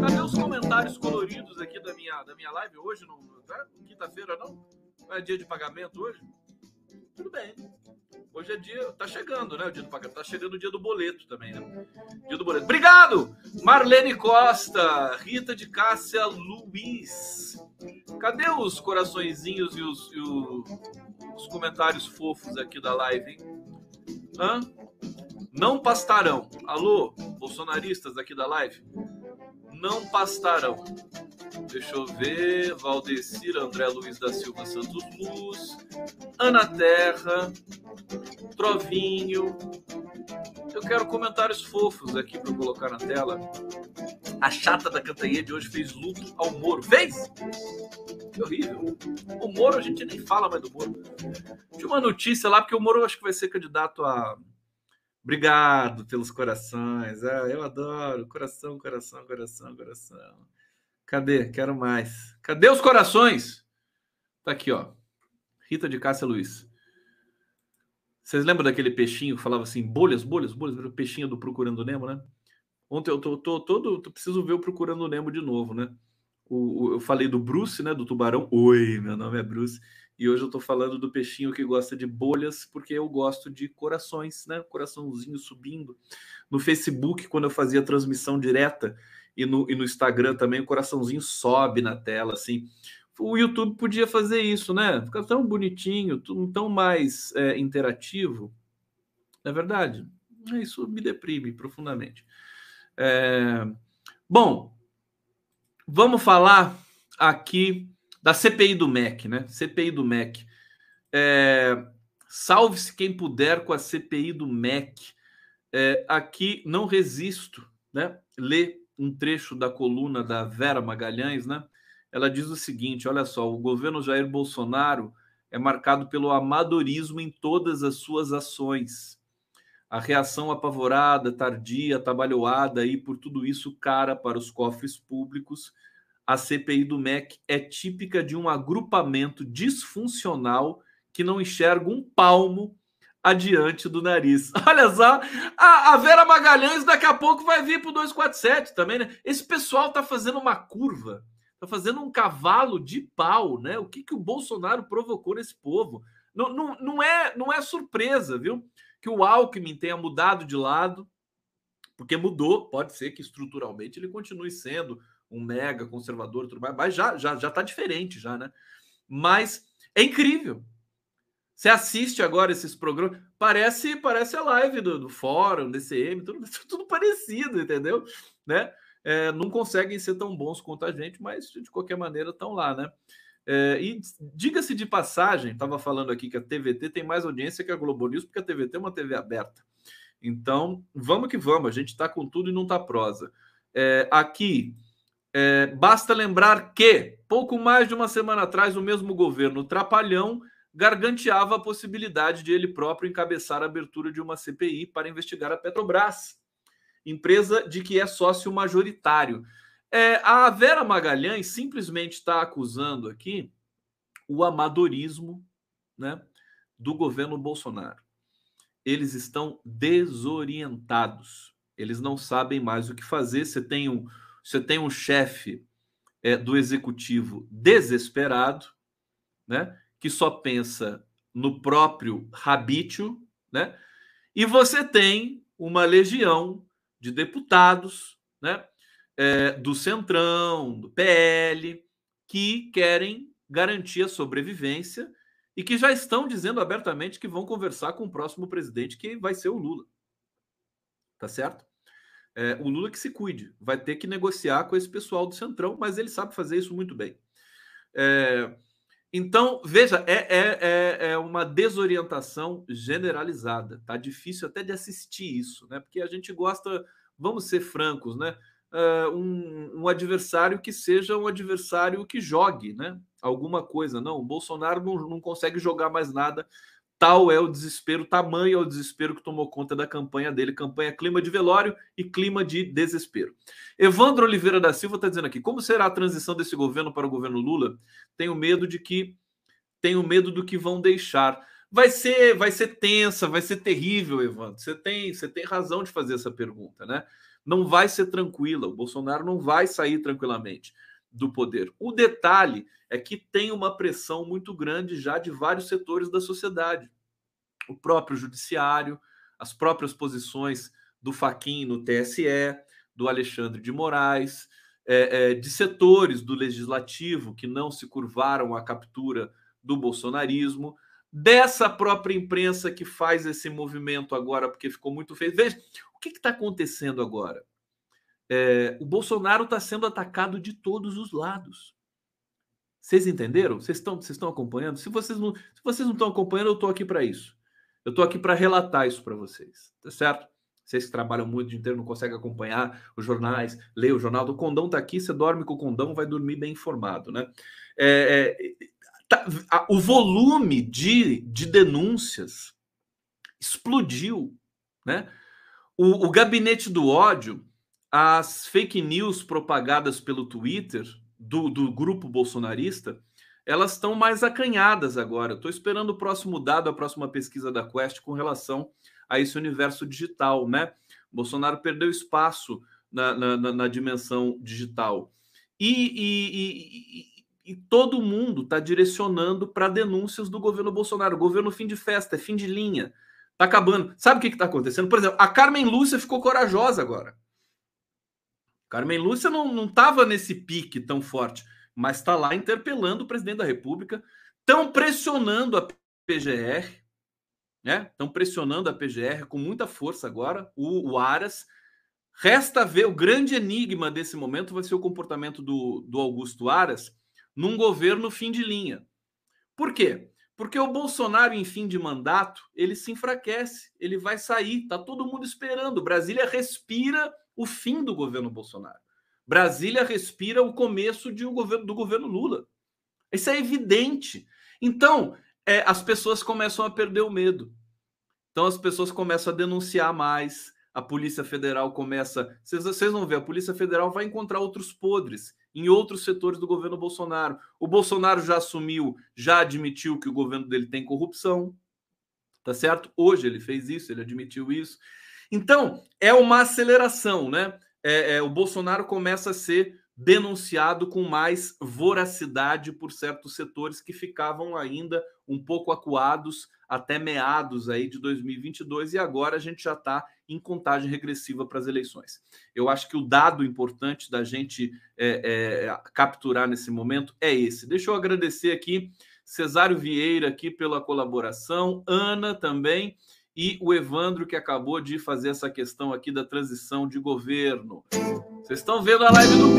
[SPEAKER 2] cadê os comentários coloridos aqui da minha, da minha live hoje? Não, é quinta-feira, não? Não é dia de pagamento hoje? Tudo bem. Hoje é dia. Tá chegando, né? O dia do pagamento. Tá chegando o dia do boleto também, né? Dia do boleto. Obrigado! Marlene Costa, Rita de Cássia Luiz. Cadê os coraçõezinhos e os, e o, os comentários fofos aqui da live, hein? Hã? Não pastarão. Alô, bolsonaristas aqui da live? Não pastarão. Deixa eu ver. Valdecir André Luiz da Silva Santos Luz. Ana Terra. Trovinho. Eu quero comentários fofos aqui para colocar na tela. A chata da Cantanhê de hoje fez luto ao Moro. Fez? Que horrível. O Moro, a gente nem fala mais do Moro. Tinha uma notícia lá, porque o Moro acho que vai ser candidato a. Obrigado pelos corações. Ah, eu adoro. Coração, coração, coração, coração. Cadê? Quero mais. Cadê os corações? Tá aqui, ó. Rita de Cássia Luiz. Vocês lembram daquele peixinho que falava assim, bolhas, bolhas, bolhas? O peixinho do Procurando Nemo, né? Ontem eu tô, tô todo. Preciso ver o Procurando Nemo de novo, né? O, o, eu falei do Bruce, né? Do tubarão. Oi, meu nome é Bruce. E hoje eu tô falando do peixinho que gosta de bolhas, porque eu gosto de corações, né? Coraçãozinho subindo. No Facebook, quando eu fazia transmissão direta, e no, e no Instagram também o coraçãozinho sobe na tela, assim. O YouTube podia fazer isso, né? Fica tão bonitinho, tão mais é, interativo. É verdade? Isso me deprime profundamente. É... Bom, vamos falar aqui da CPI do MEC, né? CPI do MEC. É... Salve-se quem puder com a CPI do MEC. É, aqui não resisto, né? Ler um trecho da coluna da Vera Magalhães, né? Ela diz o seguinte: olha só, o governo Jair Bolsonaro é marcado pelo amadorismo em todas as suas ações. A reação apavorada, tardia, atabalhoada e por tudo isso cara para os cofres públicos. A CPI do MEC é típica de um agrupamento disfuncional que não enxerga um palmo adiante do nariz. Olha só, a, a, Vera Magalhães daqui a pouco vai vir para o 247 também, né? Esse pessoal tá fazendo uma curva, tá fazendo um cavalo de pau, né? O que, que o Bolsonaro provocou nesse povo? Não, não, não, é, não é surpresa, viu? Que o Alckmin tenha mudado de lado, porque mudou, pode ser que estruturalmente ele continue sendo um mega conservador, tudo mais, mas já já já está diferente já, né? Mas é incrível. Você assiste agora esses programas, parece parece a live do, do fórum, DCM, tudo, tudo parecido, entendeu? Né? É, não conseguem ser tão bons quanto a gente, mas de qualquer maneira estão lá, né? É, e diga-se de passagem, estava falando aqui que a TVT tem mais audiência que a Globo News, porque a TVT é uma TV aberta. Então, vamos que vamos, a gente está com tudo e não está prosa. É, aqui, é, basta lembrar que, pouco mais de uma semana atrás, o mesmo governo Trapalhão garganteava a possibilidade de ele próprio encabeçar a abertura de uma CPI para investigar a Petrobras, empresa de que é sócio majoritário. É, a Vera Magalhães simplesmente está acusando aqui o amadorismo né, do governo Bolsonaro. Eles estão desorientados, eles não sabem mais o que fazer. Você tem um você tem um chefe é, do executivo desesperado, né, que só pensa no próprio rabítio, né, e você tem uma legião de deputados, né, é, do Centrão, do PL, que querem garantir a sobrevivência e que já estão dizendo abertamente que vão conversar com o próximo presidente, que vai ser o Lula. Tá certo? É, o Lula que se cuide, vai ter que negociar com esse pessoal do Centrão, mas ele sabe fazer isso muito bem. É, então, veja, é, é, é, é uma desorientação generalizada. Tá difícil até de assistir isso, né? Porque a gente gosta, vamos ser francos, né? Uh, um, um, adversário que seja um adversário que jogue, né? Alguma coisa. Não, o Bolsonaro não, não consegue jogar mais nada Tal é o desespero, tamanho é o desespero que tomou conta da campanha dele. Campanha clima de velório e clima de desespero. Evandro Oliveira da Silva está dizendo aqui: como será a transição desse governo para o governo Lula? Tenho medo de que. Tenho medo do que vão deixar. Vai ser, vai ser tensa, vai ser terrível, Evandro. Você tem, você tem razão de fazer essa pergunta, né? Não vai ser tranquila. O Bolsonaro não vai sair tranquilamente do poder. O detalhe é que tem uma pressão muito grande já de vários setores da sociedade. O próprio judiciário, as próprias posições do Faquin no TSE, do Alexandre de Moraes, é, é, de setores do legislativo que não se curvaram à captura do bolsonarismo, dessa própria imprensa que faz esse movimento agora porque ficou muito feio. Veja, o que está acontecendo agora? É, o Bolsonaro está sendo atacado de todos os lados. Vocês entenderam? Vocês estão, vocês estão acompanhando? Se vocês não, se vocês não estão acompanhando, eu estou aqui para isso. Eu estou aqui para relatar isso para vocês, tá certo? Vocês que trabalham muito o dia inteiro não conseguem acompanhar os jornais, ler o jornal do Condão está aqui, você dorme com o Condão, vai dormir bem informado, né? É, é, tá, a, o volume de, de denúncias explodiu, né? O, o gabinete do ódio as fake news propagadas pelo Twitter do, do grupo bolsonarista, elas estão mais acanhadas agora. Estou esperando o próximo dado, a próxima pesquisa da Quest com relação a esse universo digital, né? Bolsonaro perdeu espaço na, na, na dimensão digital. E, e, e, e todo mundo está direcionando para denúncias do governo Bolsonaro. Governo fim de festa, é fim de linha. Está acabando. Sabe o que está acontecendo? Por exemplo, a Carmen Lúcia ficou corajosa agora. Carmen Lúcia não estava nesse pique tão forte, mas está lá interpelando o presidente da República, estão pressionando a PGR, né? Estão pressionando a PGR com muita força agora, o, o Aras. Resta ver, o grande enigma desse momento vai ser o comportamento do, do Augusto Aras num governo fim de linha. Por quê? Porque o Bolsonaro, em fim de mandato, ele se enfraquece, ele vai sair, tá todo mundo esperando. Brasília respira o fim do governo Bolsonaro. Brasília respira o começo de um governo, do governo Lula. Isso é evidente. Então, é, as pessoas começam a perder o medo. Então, as pessoas começam a denunciar mais. A Polícia Federal começa. Vocês, vocês vão ver, a Polícia Federal vai encontrar outros podres em outros setores do governo Bolsonaro. O Bolsonaro já assumiu, já admitiu que o governo dele tem corrupção. Tá certo? Hoje ele fez isso, ele admitiu isso. Então, é uma aceleração, né? É, é, o Bolsonaro começa a ser denunciado com mais voracidade por certos setores que ficavam ainda um pouco acuados até meados aí de 2022 e agora a gente já está em contagem regressiva para as eleições. Eu acho que o dado importante da gente é, é, capturar nesse momento é esse. Deixa eu agradecer aqui Cesário Vieira aqui pela colaboração, Ana também e o Evandro que acabou de fazer essa questão aqui da transição de governo. Vocês estão vendo a live do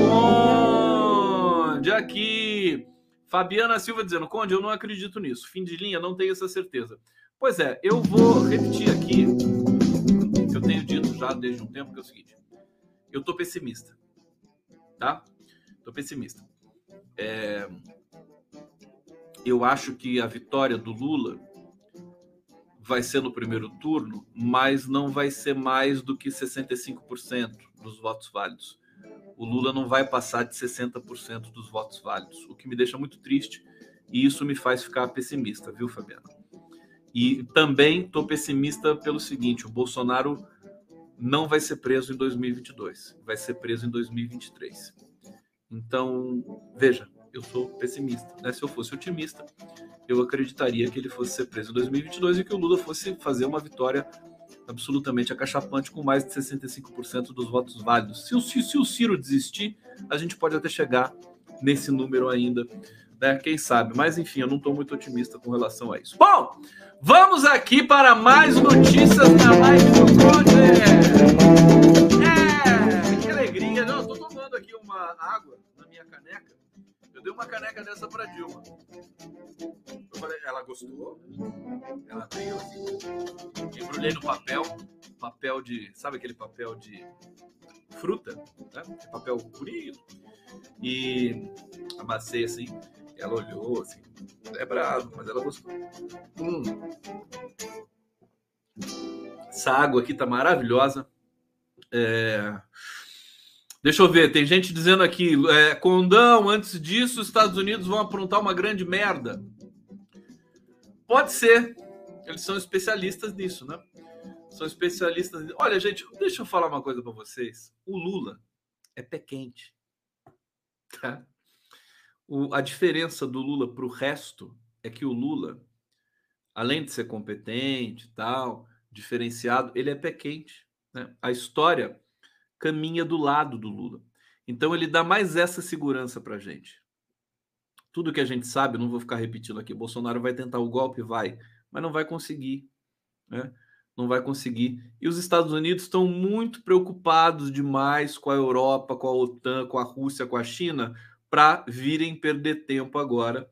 [SPEAKER 2] Conde aqui. Fabiana Silva dizendo: Conde, eu não acredito nisso. Fim de linha, não tenho essa certeza. Pois é, eu vou repetir aqui o que eu tenho dito já desde um tempo, que é o seguinte: eu tô pessimista, tá? Tô pessimista. É... Eu acho que a vitória do Lula vai ser no primeiro turno, mas não vai ser mais do que 65% dos votos válidos o Lula não vai passar de 60% dos votos válidos, o que me deixa muito triste e isso me faz ficar pessimista, viu, Fabiana? E também estou pessimista pelo seguinte: o Bolsonaro não vai ser preso em 2022, vai ser preso em 2023. Então, veja, eu sou pessimista. Né? Se eu fosse otimista, eu acreditaria que ele fosse ser preso em 2022 e que o Lula fosse fazer uma vitória absolutamente acachapante com mais de 65% dos votos válidos. Se o, se o Ciro desistir, a gente pode até chegar nesse número ainda, né? Quem sabe? Mas enfim, eu não estou muito otimista com relação a isso. Bom, vamos aqui para mais notícias na live do Conde. É, que alegria! Não, estou tomando aqui uma água na minha caneca dei uma caneca dessa para Dilma. Eu falei, ela gostou. Ela veio. Embrulhei no papel, papel de, sabe aquele papel de fruta, né? Papel purinho. E amassei assim. Ela olhou assim. É bravo, mas ela gostou. Hum. Essa água aqui tá maravilhosa. É... Deixa eu ver, tem gente dizendo aqui, é, Condão, antes disso, os Estados Unidos vão aprontar uma grande merda. Pode ser. Eles são especialistas nisso, né? São especialistas. Olha, gente, deixa eu falar uma coisa para vocês. O Lula é pé quente. Tá? O, a diferença do Lula para o resto é que o Lula, além de ser competente, tal, diferenciado, ele é pé quente. Né? A história caminha do lado do Lula. Então ele dá mais essa segurança para a gente. Tudo que a gente sabe, não vou ficar repetindo aqui, Bolsonaro vai tentar o golpe, vai, mas não vai conseguir, né? Não vai conseguir. E os Estados Unidos estão muito preocupados demais com a Europa, com a OTAN, com a Rússia, com a China, para virem perder tempo agora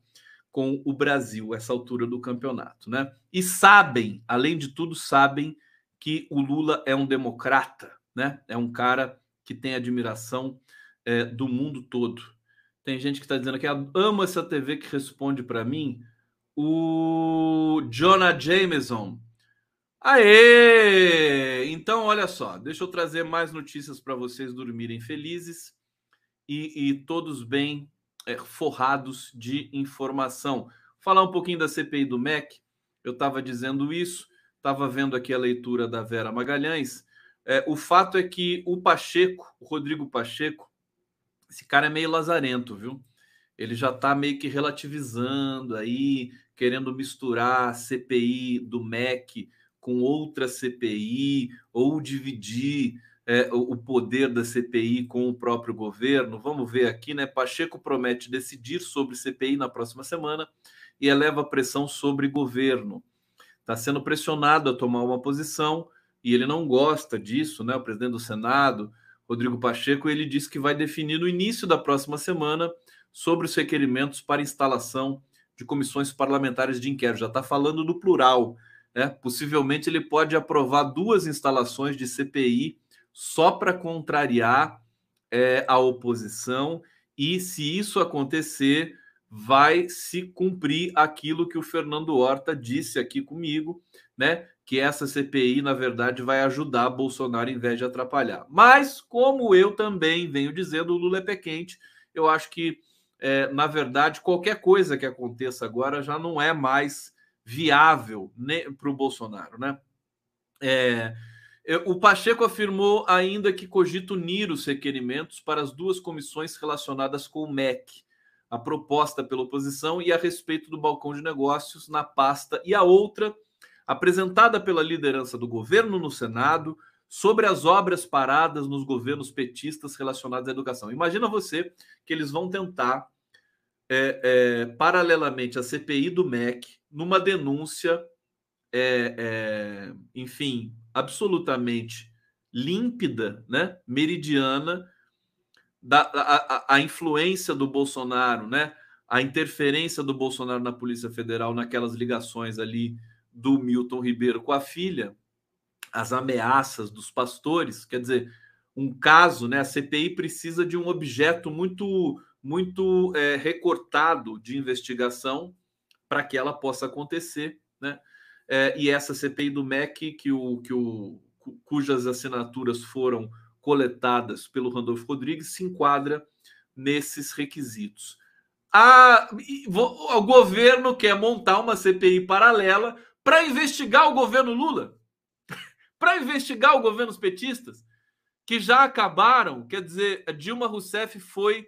[SPEAKER 2] com o Brasil, essa altura do campeonato, né? E sabem, além de tudo, sabem que o Lula é um democrata, né? É um cara que tem admiração é, do mundo todo. Tem gente que está dizendo que ama essa TV que responde para mim. O Jonah Jameson. Aê! Então, olha só, deixa eu trazer mais notícias para vocês dormirem felizes e, e todos bem é, forrados de informação. Falar um pouquinho da CPI do MEC. Eu estava dizendo isso, estava vendo aqui a leitura da Vera Magalhães é, o fato é que o Pacheco, o Rodrigo Pacheco, esse cara é meio lazarento, viu? Ele já está meio que relativizando aí, querendo misturar a CPI do MEC com outra CPI, ou dividir é, o poder da CPI com o próprio governo. Vamos ver aqui, né? Pacheco promete decidir sobre CPI na próxima semana e eleva pressão sobre governo. Está sendo pressionado a tomar uma posição e ele não gosta disso, né? O presidente do Senado, Rodrigo Pacheco, ele disse que vai definir no início da próxima semana sobre os requerimentos para instalação de comissões parlamentares de inquérito. Já está falando do plural, né? Possivelmente ele pode aprovar duas instalações de CPI só para contrariar é a oposição, e se isso acontecer, vai se cumprir aquilo que o Fernando Horta disse aqui comigo, né? Que essa CPI, na verdade, vai ajudar Bolsonaro em vez de atrapalhar. Mas, como eu também venho dizendo, o Lula é pé quente, eu acho que, é, na verdade, qualquer coisa que aconteça agora já não é mais viável para o Bolsonaro, né? É, o Pacheco afirmou ainda que cogita unir os requerimentos para as duas comissões relacionadas com o MEC, a proposta pela oposição e a respeito do balcão de negócios na pasta, e a outra, apresentada pela liderança do governo no Senado, sobre as obras paradas nos governos petistas relacionadas à educação. Imagina você que eles vão tentar, é, é, paralelamente à CPI do MEC, numa denúncia, é, é enfim, absolutamente límpida, né, meridiana, da a, a, influência do Bolsonaro, né, a interferência do Bolsonaro na Polícia Federal naquelas ligações ali do Milton Ribeiro com a filha, as ameaças dos pastores, quer dizer, um caso, né, a CPI precisa de um objeto muito muito é, recortado de investigação para que ela possa acontecer, né? É, e essa CPI do MEC, que o, que o, cujas assinaturas foram coletadas pelo Randolfo Rodrigues, se enquadra nesses requisitos. A, o governo quer montar uma CPI paralela para investigar o governo Lula, para investigar o governo os petistas, que já acabaram. Quer dizer, Dilma Rousseff foi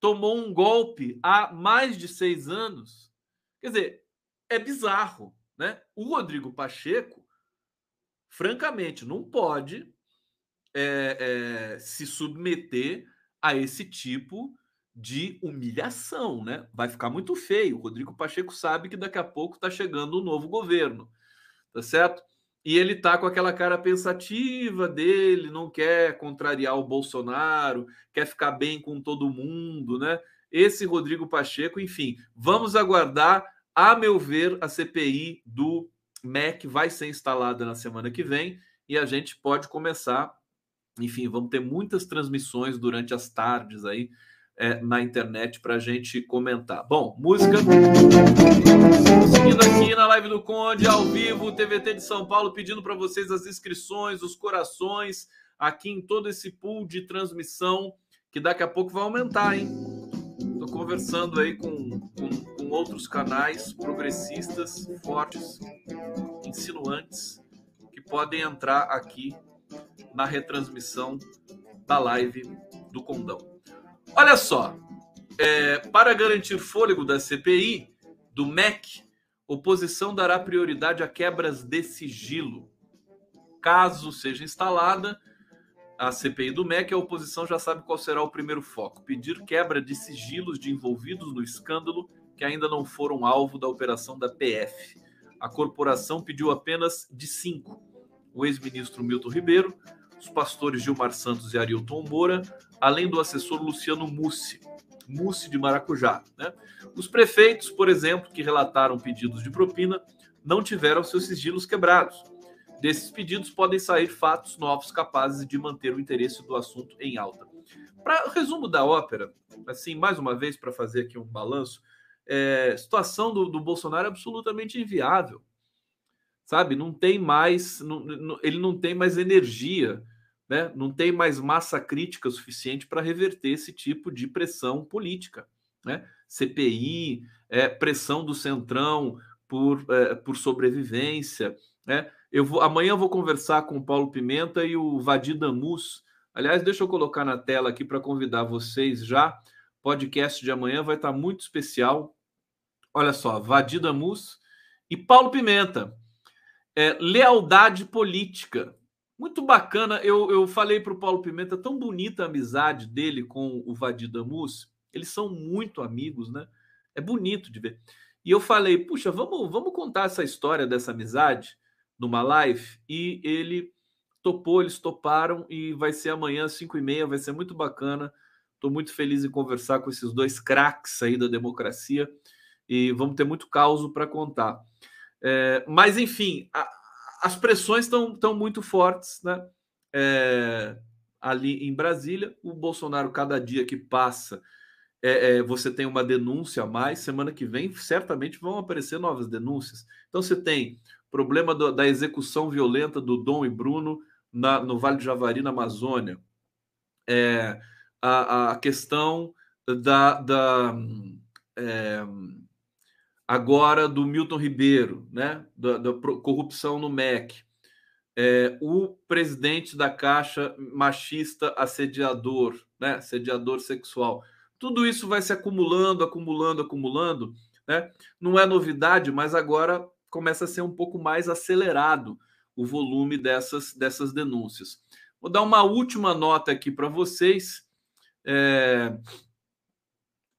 [SPEAKER 2] tomou um golpe há mais de seis anos. Quer dizer, é bizarro. Né? O Rodrigo Pacheco, francamente, não pode é, é, se submeter a esse tipo de humilhação, né? Vai ficar muito feio. O Rodrigo Pacheco sabe que daqui a pouco está chegando um novo governo, tá certo? E ele tá com aquela cara pensativa dele, não quer contrariar o Bolsonaro, quer ficar bem com todo mundo, né? Esse Rodrigo Pacheco, enfim, vamos aguardar a meu ver, a CPI do MEC vai ser instalada na semana que vem e a gente pode começar. Enfim, vamos ter muitas transmissões durante as tardes aí é, na internet para a gente comentar. Bom, música. Seguindo aqui na live do Conde, ao vivo, TVT de São Paulo, pedindo para vocês as inscrições, os corações, aqui em todo esse pool de transmissão, que daqui a pouco vai aumentar, hein? Estou conversando aí com, com outros canais progressistas fortes, insinuantes, que podem entrar aqui na retransmissão da live do Condão. Olha só, é, para garantir fôlego da CPI, do MEC, oposição dará prioridade a quebras de sigilo. Caso seja instalada a CPI do MEC, a oposição já sabe qual será o primeiro foco: pedir quebra de sigilos de envolvidos no escândalo que ainda não foram alvo da operação da PF. A corporação pediu apenas de cinco: o ex-ministro Milton Ribeiro, os pastores Gilmar Santos e Arilton Moura, além do assessor Luciano Mussi, Mussi de Maracujá. Né? Os prefeitos, por exemplo, que relataram pedidos de propina, não tiveram seus sigilos quebrados. Desses pedidos podem sair fatos novos capazes de manter o interesse do assunto em alta. Para resumo da ópera, assim, mais uma vez para fazer aqui um balanço, é, situação do, do Bolsonaro é absolutamente inviável. Sabe? Não tem mais, não, não, ele não tem mais energia, né? não tem mais massa crítica suficiente para reverter esse tipo de pressão política. Né? CPI, é, pressão do Centrão por, é, por sobrevivência. Né? Eu vou, amanhã eu vou conversar com o Paulo Pimenta e o Vadir Damus. Aliás, deixa eu colocar na tela aqui para convidar vocês já. Podcast de amanhã vai estar muito especial. Olha só, Vadida Mus e Paulo Pimenta. É, lealdade política. Muito bacana. Eu, eu falei para o Paulo Pimenta, tão bonita a amizade dele com o Vadida Mus. Eles são muito amigos, né? É bonito de ver. E eu falei, puxa, vamos, vamos contar essa história dessa amizade numa live. E ele topou, eles toparam e vai ser amanhã às 5 e meia, vai ser muito bacana. Estou muito feliz em conversar com esses dois craques aí da democracia e vamos ter muito caos para contar. É, mas, enfim, a, as pressões estão muito fortes, né? É, ali em Brasília. O Bolsonaro, cada dia que passa, é, é, você tem uma denúncia a mais. Semana que vem, certamente vão aparecer novas denúncias. Então, você tem problema do, da execução violenta do Dom e Bruno na, no Vale do Javari, na Amazônia. É, a, a questão da, da é, agora do Milton Ribeiro, né, da, da corrupção no MEC, é, o presidente da Caixa machista assediador, né, assediador sexual. Tudo isso vai se acumulando, acumulando, acumulando. Né? Não é novidade, mas agora começa a ser um pouco mais acelerado o volume dessas, dessas denúncias. Vou dar uma última nota aqui para vocês. É...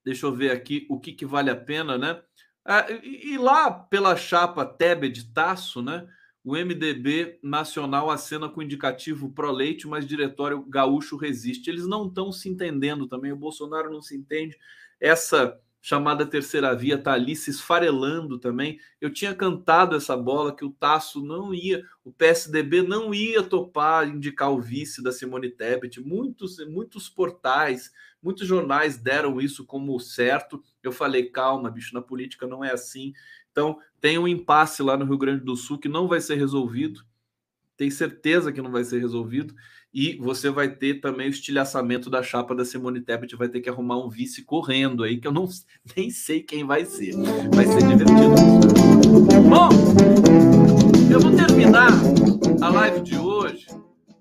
[SPEAKER 2] Deixa eu ver aqui o que, que vale a pena, né? Ah, e, e, lá pela chapa Tebet Tasso, né? O MDB nacional acena com indicativo pró-leite, mas diretório gaúcho resiste. Eles não estão se entendendo também. O Bolsonaro não se entende. Essa chamada terceira via está ali se esfarelando também. Eu tinha cantado essa bola que o Tasso não ia, o PSDB não ia topar indicar o vice da Simone Tebet. Muitos, muitos portais, muitos jornais deram isso como certo. Eu falei, calma, bicho, na política não é assim. Então, tem um impasse lá no Rio Grande do Sul que não vai ser resolvido. Tem certeza que não vai ser resolvido. E você vai ter também o estilhaçamento da chapa da Simone Tebet, vai ter que arrumar um vice correndo aí, que eu não nem sei quem vai ser. Vai ser divertido. Bom, eu vou terminar a live de hoje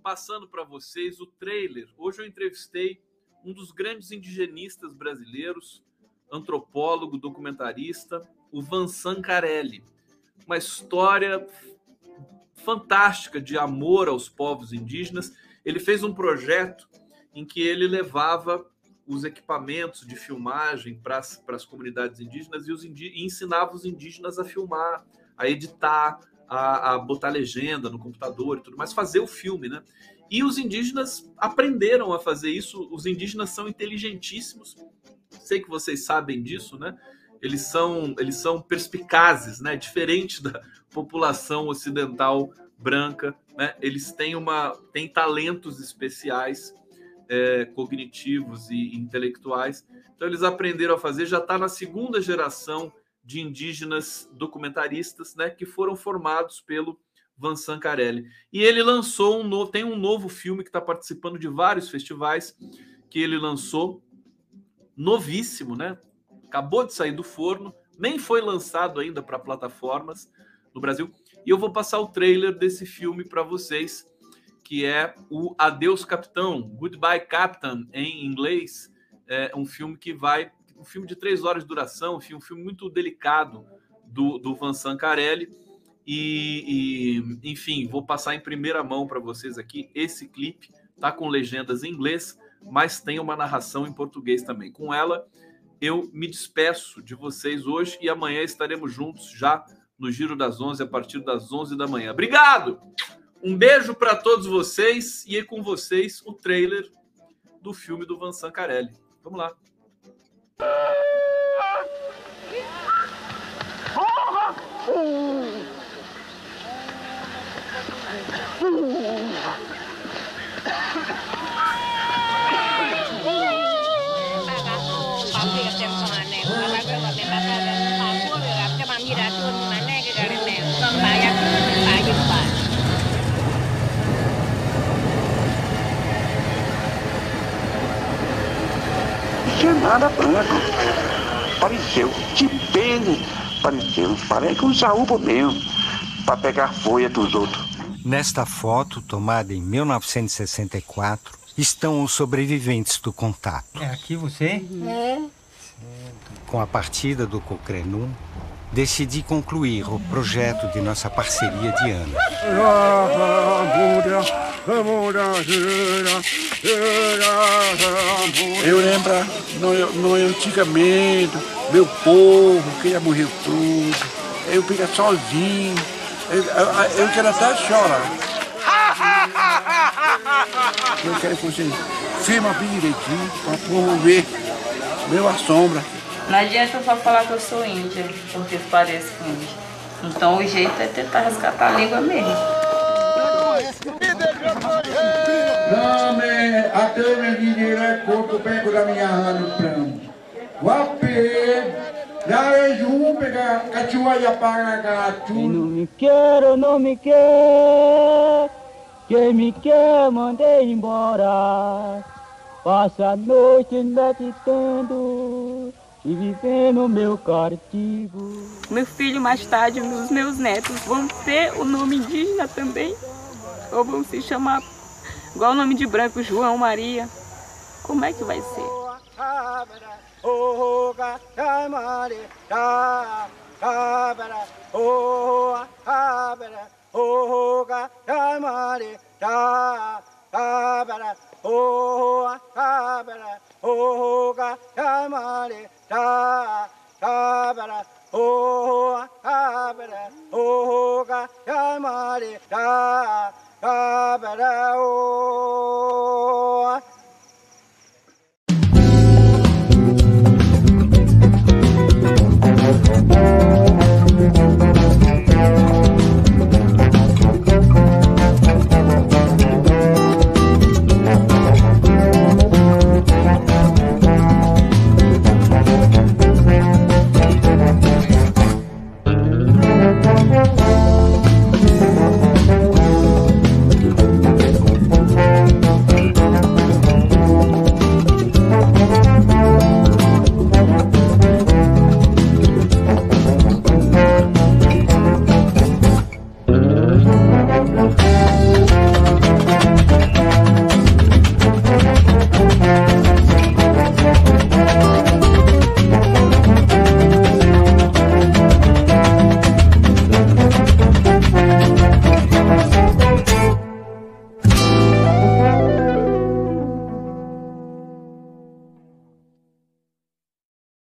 [SPEAKER 2] passando para vocês o trailer. Hoje eu entrevistei um dos grandes indigenistas brasileiros, antropólogo, documentarista, o Vansan Carelli. Uma história fantástica de amor aos povos indígenas ele fez um projeto em que ele levava os equipamentos de filmagem para as comunidades indígenas e, os indí e ensinava os indígenas a filmar, a editar, a, a, botar legenda no computador e tudo mais, fazer o filme, né? E os indígenas aprenderam a fazer isso. Os indígenas são inteligentíssimos. Sei que vocês sabem disso, né? Eles são, eles são perspicazes, né? Diferente da população ocidental branca, né? Eles têm uma têm talentos especiais é, cognitivos e intelectuais. Então eles aprenderam a fazer. Já está na segunda geração de indígenas documentaristas, né? Que foram formados pelo Vansan Carelli. E ele lançou um novo, tem um novo filme que está participando de vários festivais que ele lançou, novíssimo, né? Acabou de sair do forno, nem foi lançado ainda para plataformas no Brasil. E eu vou passar o trailer desse filme para vocês, que é o Adeus Capitão, Goodbye Captain em inglês. É um filme que vai, um filme de três horas de duração, um filme muito delicado do, do Vincent Carelli. E, e, enfim, vou passar em primeira mão para vocês aqui esse clipe. Tá com legendas em inglês, mas tem uma narração em português também. Com ela, eu me despeço de vocês hoje e amanhã estaremos juntos já no Giro das 11 a partir das 11 da manhã. Obrigado! Um beijo para todos vocês e com vocês o trailer do filme do Van Sancarelli. Vamos lá.
[SPEAKER 4] Nada branco. Pareceu, de pele, pareceu, parece um saúbo mesmo, para pegar folha dos outros.
[SPEAKER 5] Nesta foto, tomada em 1964, estão os sobreviventes do contato.
[SPEAKER 6] É aqui você?
[SPEAKER 7] É.
[SPEAKER 5] Com a partida do Cocrenum, decidi concluir o projeto de nossa parceria de anos.
[SPEAKER 4] Eu lembro, no, no antigamente, meu povo, que já morreu tudo, eu fico sozinho, eu, eu, eu quero até chorar. Eu quero que você filma bem direitinho, para o povo ver meu assombra.
[SPEAKER 7] Não adianta só falar que eu sou índia, porque pareço índia. Então o jeito é tentar resgatar a língua mesmo.
[SPEAKER 8] Amém.
[SPEAKER 3] Atame dinheiro corpo pego da minha rana plano. É jum pega cachua ya para gato.
[SPEAKER 6] Não me quer, não me quer. Quem me quer, mandei embora. Passa a noite meditando e vivendo meu castigo.
[SPEAKER 7] Meu filho, mais tarde, os meus netos vão ter o nome indígena também? Ou vão se chamar igual o nome de branco, João Maria? Como é que vai ser?
[SPEAKER 6] Oh, ta ta ba da ho ha ba da ho ga ya ma re ta ta ba da ho